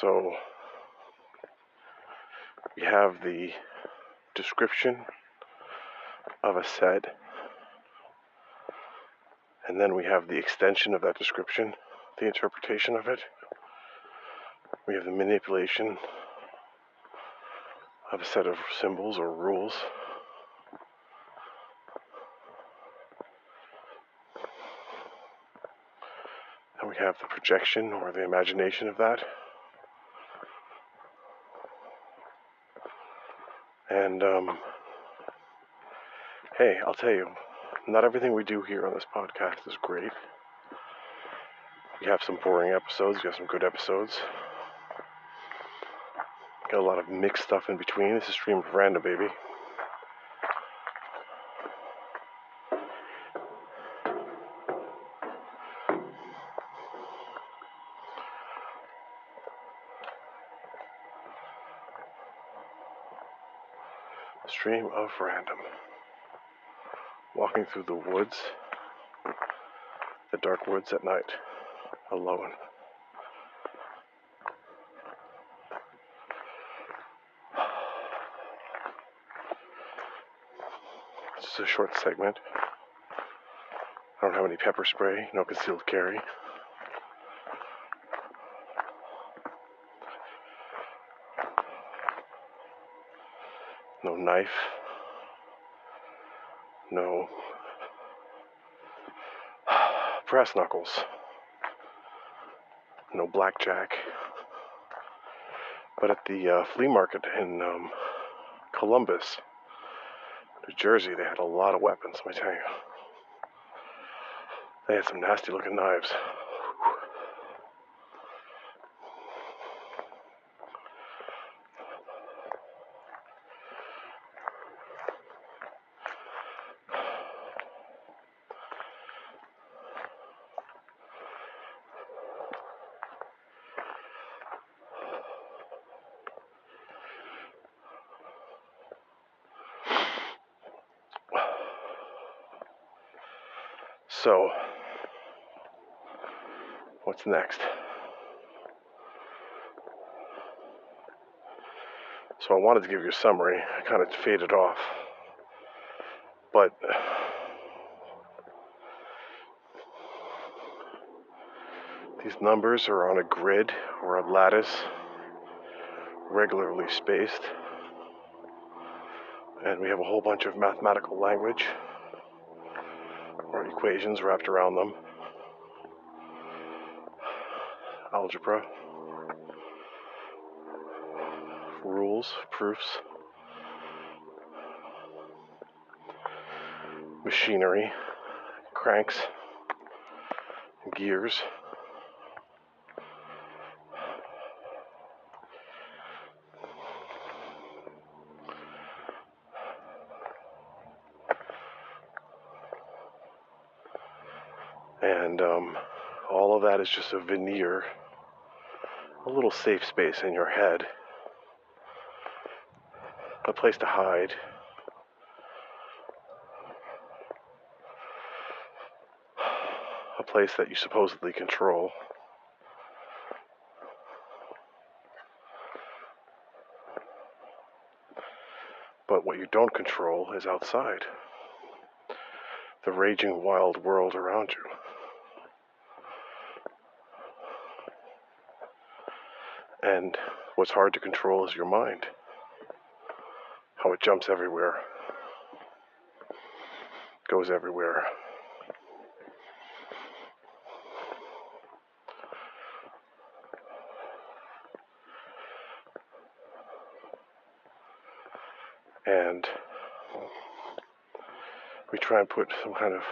So we have the description of a set, and then we have the extension of that description, the interpretation of it. We have the manipulation of a set of symbols or rules. And we have the projection or the imagination of that. And um, hey, I'll tell you, not everything we do here on this podcast is great. We have some boring episodes, we have some good episodes. Got a lot of mixed stuff in between. This is Stream of Random, baby. Stream of Random. Walking through the woods, the dark woods at night, alone. This is a short segment. I don't have any pepper spray, no concealed carry. No knife. No brass knuckles. No blackjack. But at the uh, flea market in um, Columbus, New Jersey, they had a lot of weapons, let me tell you. They had some nasty looking knives. So, what's next? So, I wanted to give you a summary. I kind of faded off. But these numbers are on a grid or a lattice, regularly spaced. And we have a whole bunch of mathematical language or equations wrapped around them. Algebra, rules, proofs, machinery, cranks, gears. And um, all of that is just a veneer, a little safe space in your head, a place to hide. A place that you supposedly control. But what you don't control is outside the raging wild world around you. And what's hard to control is your mind. How it jumps everywhere, goes everywhere. And we try and put some kind of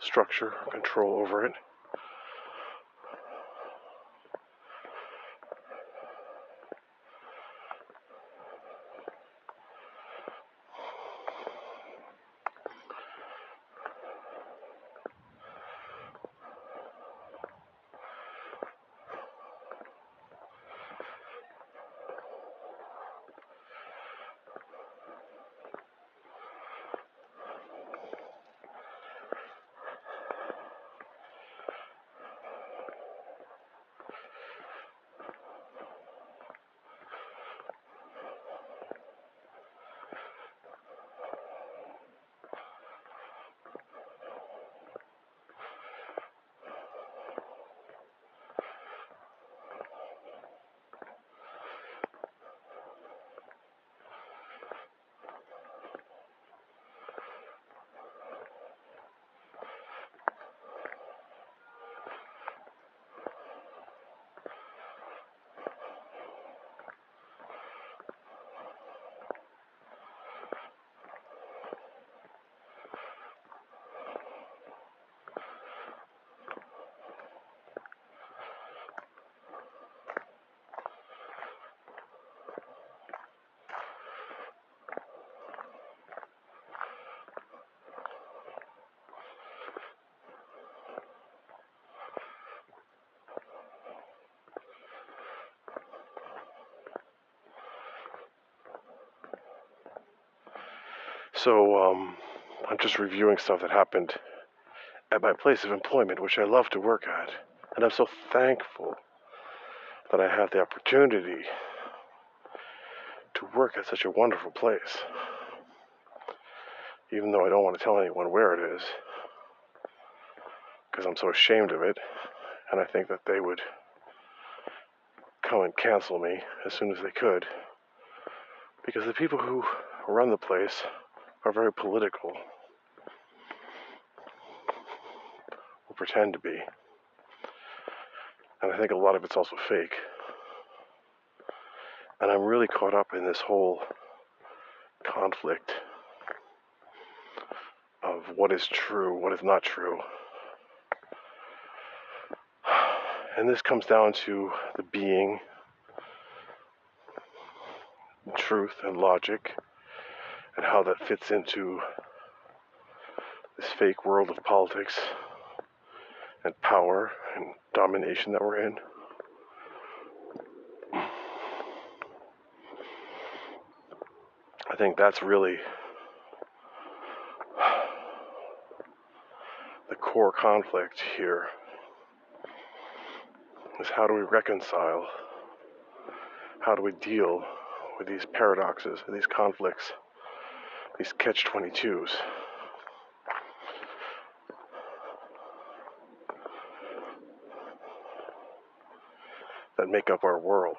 structure, control over it. So, um, I'm just reviewing stuff that happened at my place of employment, which I love to work at. And I'm so thankful that I have the opportunity to work at such a wonderful place. Even though I don't want to tell anyone where it is, because I'm so ashamed of it, and I think that they would come and cancel me as soon as they could. Because the people who run the place are very political, or pretend to be. And I think a lot of it's also fake. And I'm really caught up in this whole conflict of what is true, what is not true. And this comes down to the being, truth, and logic, and how that fits into this fake world of politics and power and domination that we're in. I think that's really the core conflict here is how do we reconcile how do we deal with these paradoxes and these conflicts these catch 22s that make up our world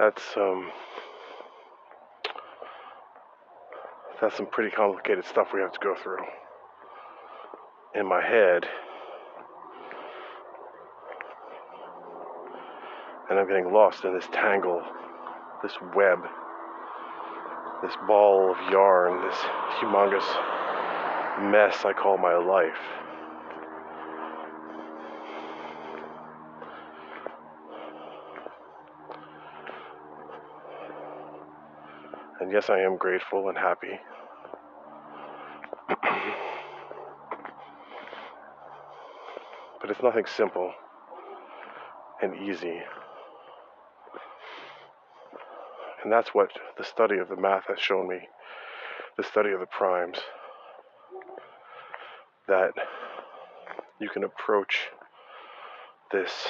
that's um that's some pretty complicated stuff we have to go through. In my head. And I'm getting lost in this tangle this web this ball of yarn this humongous mess I call my life And yes, I am grateful and happy. but it's nothing simple and easy. And that's what the study of the math has shown me the study of the primes that you can approach this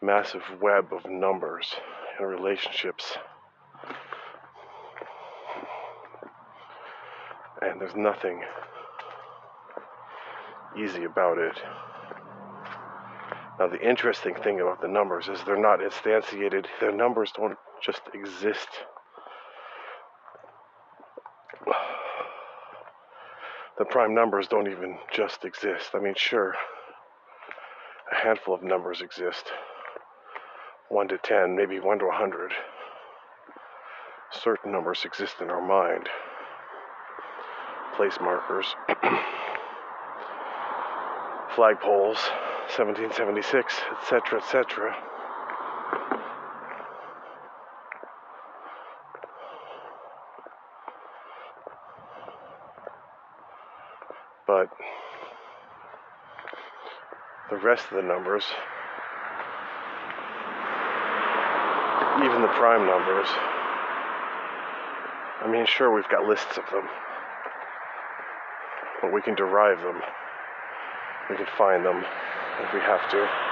massive web of numbers and relationships and there's nothing easy about it. Now, the interesting thing about the numbers is they're not instantiated, their numbers don't just exist. The prime numbers don't even just exist. I mean, sure, a handful of numbers exist 1 to 10, maybe 1 to 100. Certain numbers exist in our mind place markers, flagpoles, 1776, etc., etc. But the rest of the numbers, even the prime numbers, I mean, sure, we've got lists of them, but we can derive them. We can find them if we have to.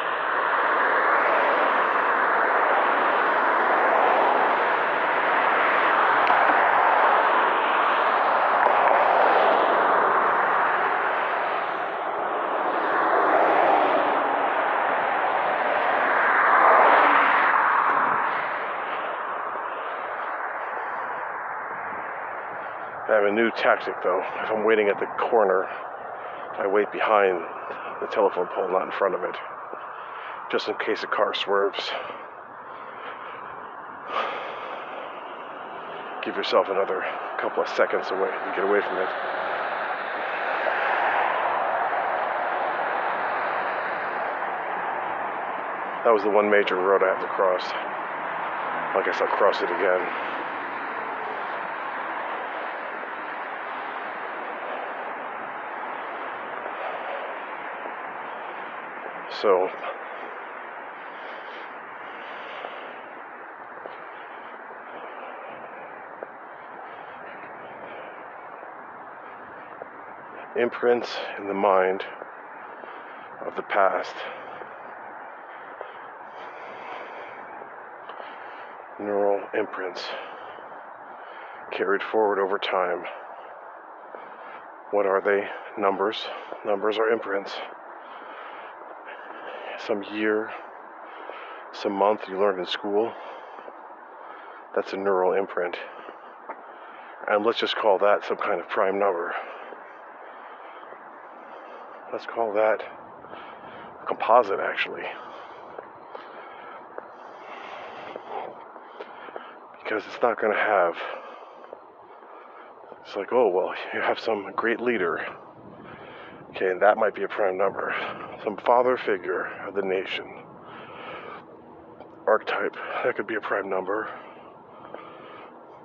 New tactic though. If I'm waiting at the corner, I wait behind the telephone pole, not in front of it, just in case a car swerves. Give yourself another couple of seconds away to get away from it. That was the one major road I have to cross. I guess I'll cross it again. So imprints in the mind of the past. Neural imprints carried forward over time. What are they? Numbers. Numbers are imprints some year, some month you learned in school. That's a neural imprint. And let's just call that some kind of prime number. Let's call that a composite, actually. Because it's not going to have. It's like, oh, well, you have some great leader. Okay, and that might be a prime number some father figure of the nation. Archetype, that could be a prime number.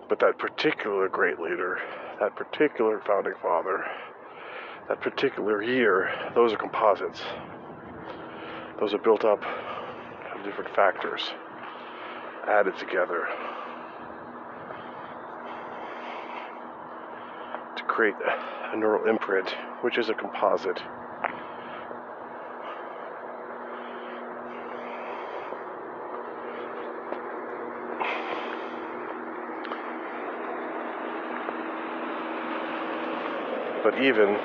But that particular great leader, that particular founding father, that particular year, those are composites. Those are built up of different factors added together to create a neural imprint, which is a composite. But even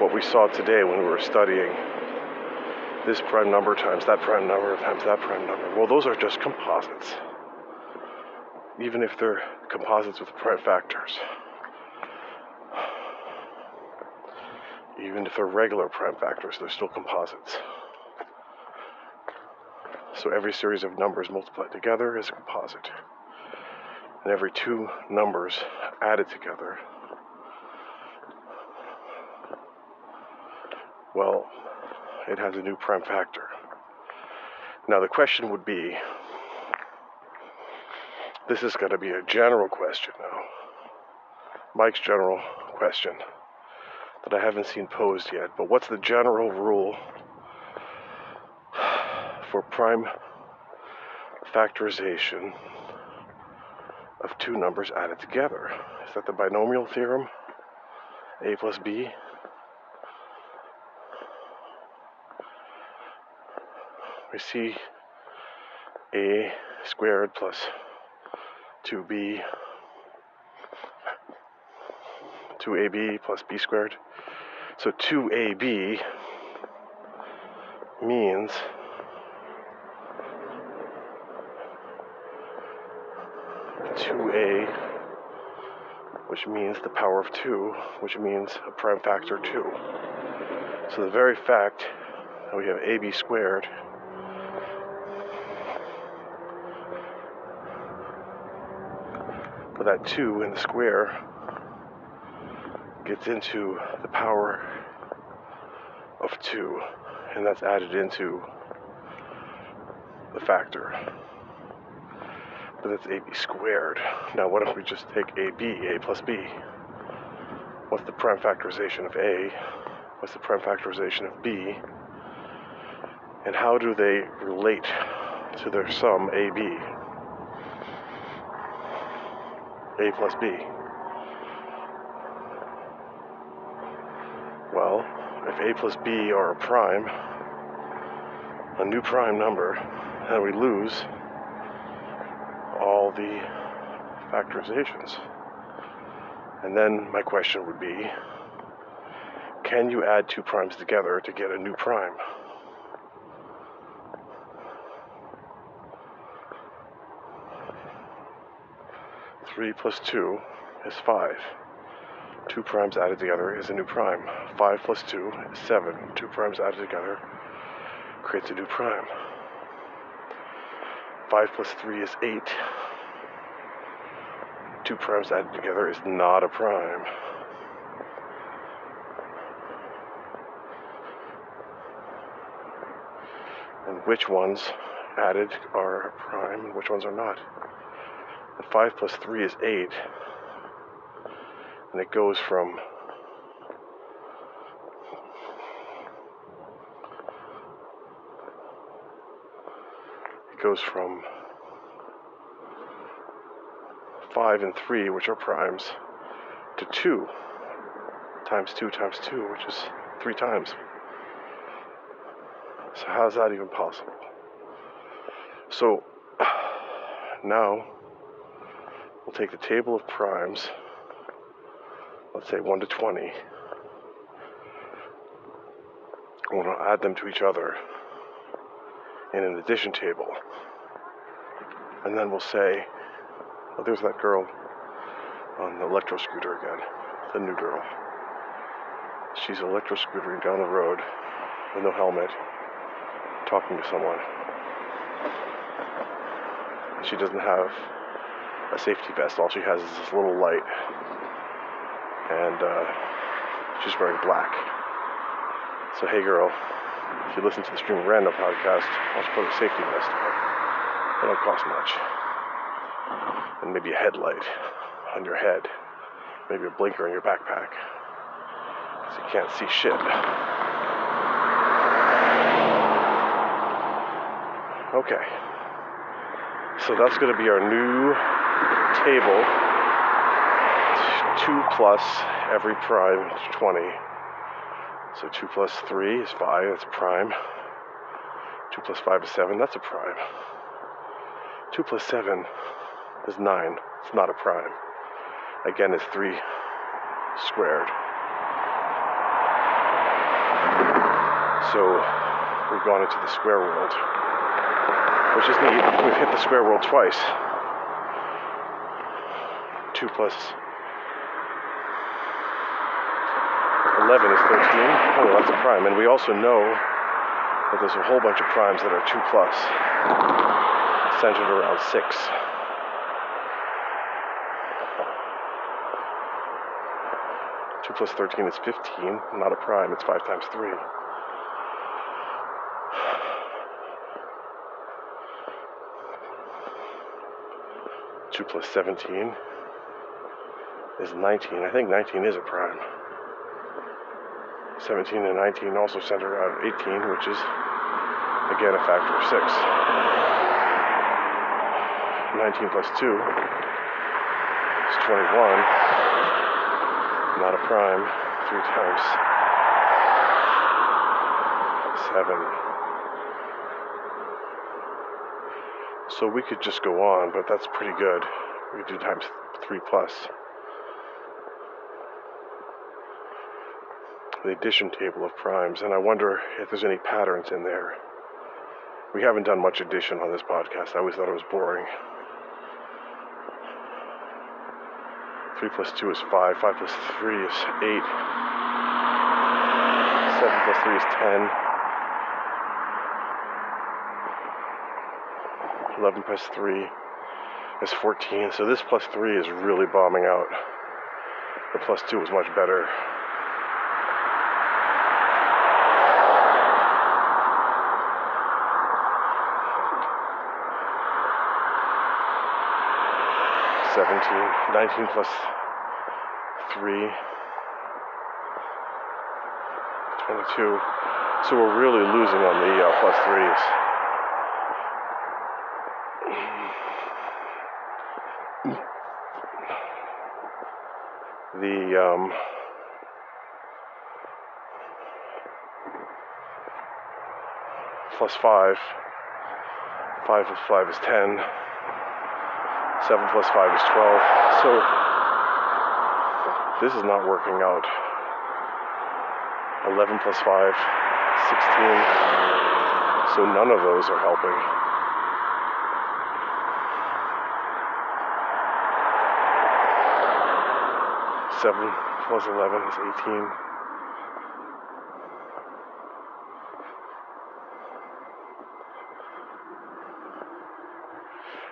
what we saw today when we were studying this prime number times that prime number times that prime number, well, those are just composites. Even if they're composites with prime factors. Even if they're regular prime factors, they're still composites. So every series of numbers multiplied together is a composite. And every two numbers added together Well, it has a new prime factor. Now, the question would be this is going to be a general question now. Mike's general question that I haven't seen posed yet. But what's the general rule for prime factorization of two numbers added together? Is that the binomial theorem? A plus B we see a squared plus 2b 2ab plus b squared. So 2ab means two A, which means the power of two, which means a prime factor two. So the very fact that we have AB squared with that 2 in the square gets into the power of 2 and that's added into the factor. But that's ab squared. Now, what if we just take ab, a plus b? What's the prime factorization of a? What's the prime factorization of b? And how do they relate to their sum ab? a plus b. Well, if a plus b are a prime, a new prime number, and we lose all the factorizations. And then my question would be can you add two primes together to get a new prime? Three plus two is five. Two primes added together is a new prime. Five plus two is seven. Two primes added together creates a new prime. Five plus three is eight. Two primes added together is not a prime. And which ones added are a prime and which ones are not? The 5 plus 3 is 8. And it goes from it goes from 5 and 3, which are primes, to 2 times 2 times 2, which is 3 times. So, how is that even possible? So, now we'll take the table of primes, let's say 1 to 20, and we'll add them to each other in an addition table. And then we'll say, oh, there's that girl on the electro scooter again, the new girl. She's electro scootering down the road with no helmet, talking to someone. She doesn't have a safety vest. All she has is this little light, and uh, she's wearing black. So, hey, girl, if you listen to the Stream of Random podcast, put a safety vest on? They don't cost much. And maybe a headlight on your head, maybe a blinker in your backpack, so you can't see shit. Okay. So that's going to be our new table. 2 plus every prime is 20. So 2 plus 3 is 5, that's a prime. 2 plus 5 is 7, that's a prime. 2 plus 7 is 9, it's not a prime. Again, it's 3 squared. So we've gone into the square world which is neat. We've hit the square world twice. 2 plus 11 is 13. Oh, that's a prime. And we also know that there's a whole bunch of primes that are 2 plus, centered around 6. Two plus thirteen is fifteen, not a prime, it's five times three. 2 plus 17 is 19. I think 19 is a prime. 17 and 19 also center out of 18, which is again a factor of 6. 19 plus 2 is 21. Not a prime. 3 times 7. So we could just go on, but that's pretty good. We do times 3 plus. The addition table of primes, and I wonder if there's any patterns in there. We haven't done much addition on this podcast. I always thought it was boring. 3 plus 2 is 5. 5 plus 3 is 8. 7 plus 3 is 10. 11 plus 3 is 14. So this plus 3 is really bombing out. The plus 2 was much better. 17, 19 plus 3, 22. So we're really losing on the uh, plus threes. The um, plus 5, 5 plus 5 is 10. 7 plus 5 is 12. So this is not working out. 11 plus 5, 16. So none of those are helping. Seven plus eleven is eighteen.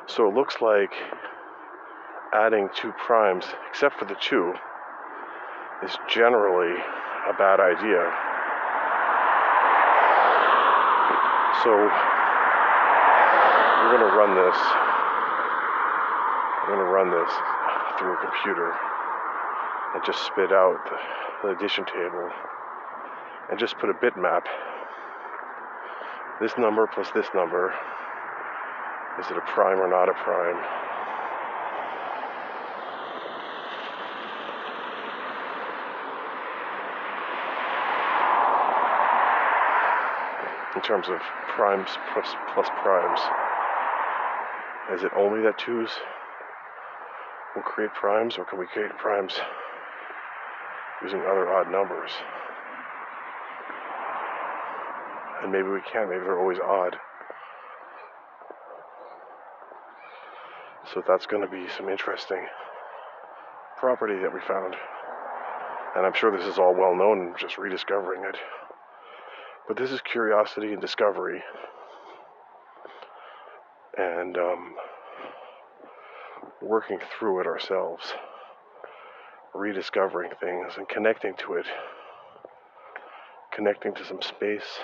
So it looks like adding two primes, except for the two, is generally a bad idea. So we're going to run this. I'm going to run this through a computer and just spit out the addition table and just put a bitmap. This number plus this number. Is it a prime or not a prime? In terms of primes plus, plus primes. Is it only that twos will create primes, or can we create primes using other odd numbers? And maybe we can, maybe they're always odd. So that's going to be some interesting property that we found. And I'm sure this is all well known, just rediscovering it. But this is curiosity and discovery. And um, working through it ourselves, rediscovering things and connecting to it, connecting to some space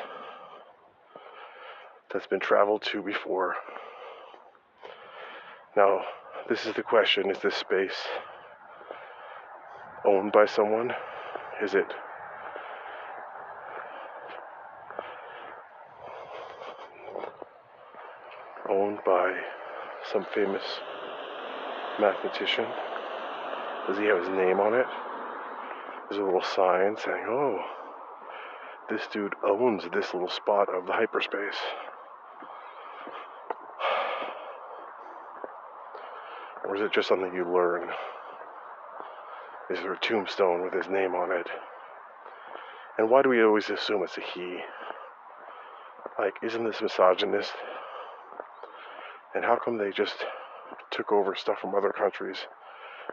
that's been traveled to before. Now, this is the question is this space owned by someone? Is it owned by some famous mathematician? Does he have his name on it? There's a little sign saying, oh, this dude owns this little spot of the hyperspace. Or is it just something you learn? Is there a tombstone with his name on it? And why do we always assume it's a he? Like, isn't this misogynist? And how come they just took over stuff from other countries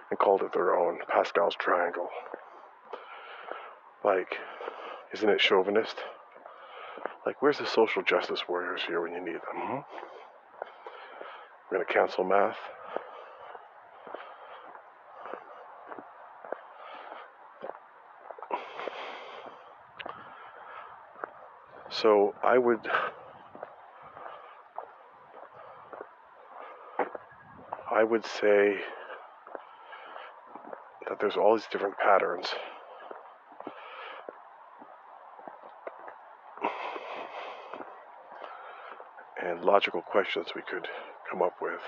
and called it their own? Pascal's Triangle. Like, isn't it chauvinist? Like, where's the social justice warriors here when you need them? Hmm? We're going to cancel math. So I would I would say that there's all these different patterns. And logical questions we could come up with.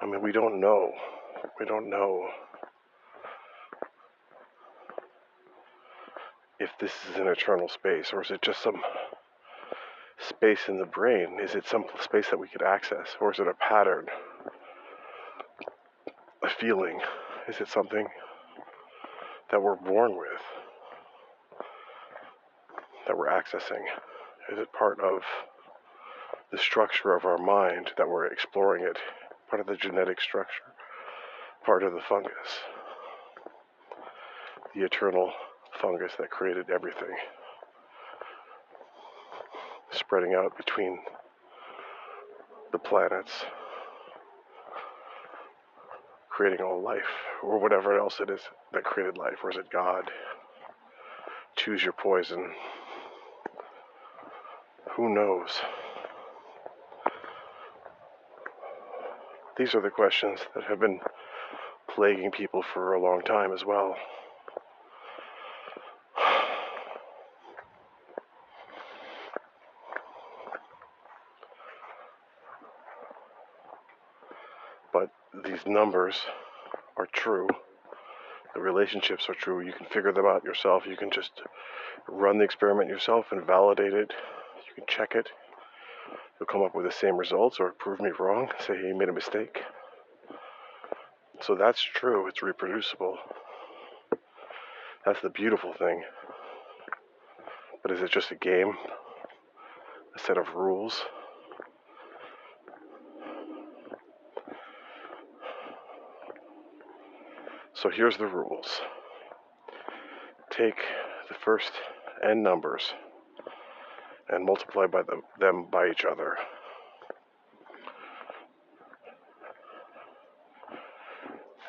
I mean, we don't know. We don't know if this is an eternal space or is it just some space in the brain? Is it some space that we could access or is it a pattern? A feeling? Is it something that we're born with? That we're accessing? Is it part of the structure of our mind that we're exploring it part of the genetic structure, part of the fungus, the eternal fungus that created everything, spreading out between the planets, creating all life, or whatever else it is that created life, or is it God? Choose your poison. Who knows? These are the questions that have been plaguing people for a long time as well. But these numbers are true. The relationships are true. You can figure them out yourself. You can just run the experiment yourself and validate it. You can check it. You'll come up with the same results or prove me wrong, say he made a mistake. So that's true, it's reproducible. That's the beautiful thing. But is it just a game? A set of rules? So here's the rules. Take the first n numbers and multiply by them, them by each other.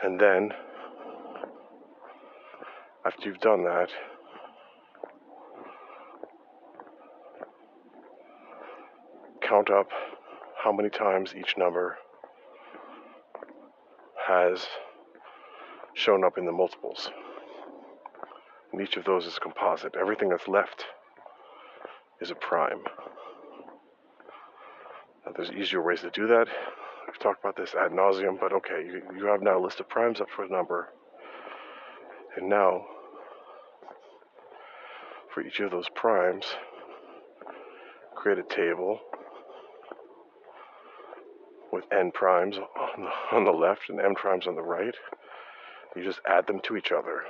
And then, after you've done that, count up how many times each number has shown up in the multiples. And each of those is composite. Everything that's left is a prime. Now, there's easier ways to do that. We've talked about this ad nauseum, but okay, you, you have now a list of primes up for a number. And now, for each of those primes, create a table with n primes on the, on the left and m primes on the right. You just add them to each other.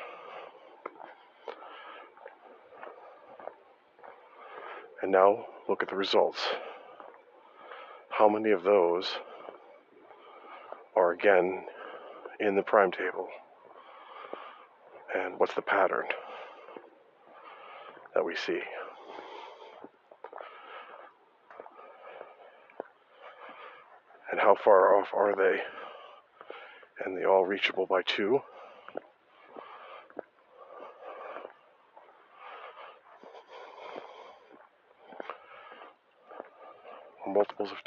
And now look at the results. How many of those are again in the prime table? And what's the pattern that we see? And how far off are they? And they all reachable by two?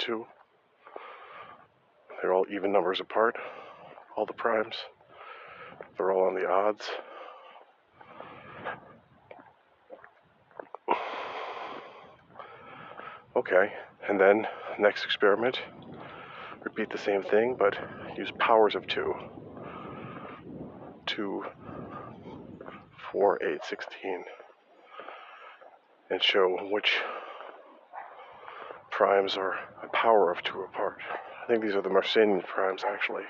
2. They're all even numbers apart, all the primes. They're all on the odds. Okay, and then next experiment, repeat the same thing, but use powers of 2. 2, 4, 8, 16. And show which primes are power of two apart. I think these are the Mersenne primes, actually.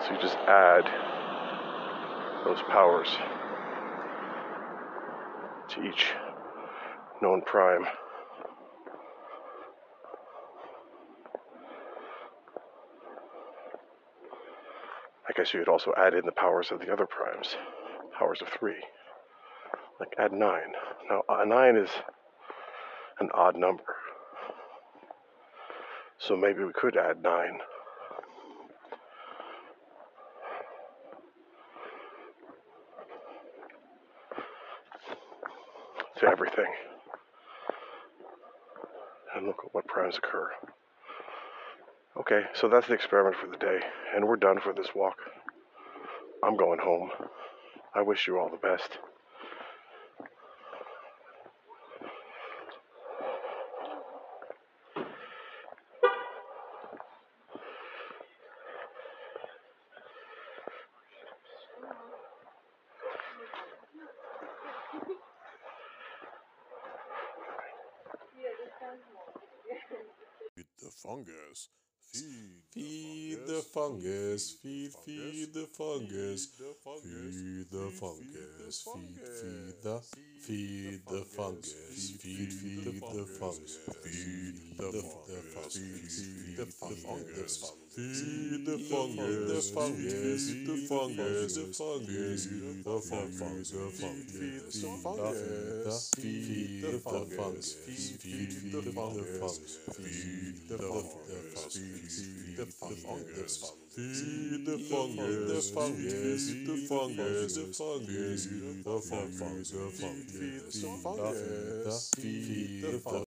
So you just add those powers to each known prime. Guess you could also add in the powers of the other primes, powers of three. Like add nine. Now, a nine is an odd number. So maybe we could add nine. To everything. And look at what primes occur. Okay, so that's the experiment for the day, and we're done for this walk. I'm going home. I wish you all the best. fungus, feed, feed the fungus, feed the fungus, feed, feed the, feed the fungus, feed, feed the fungus, feed the fungus, feed the fungus, feed the fungus. Feed the fungus, feed the fungus, feed the fungus, feed the fungus, feed the fungus, feed the fungus, feed the fungus, feed the fungus, feed the fungus, feed the fungus, feed the fungus, feed the fungus, feed the fungus, fungus, the fungus, the fungus, feed the fungus, feed the fungus,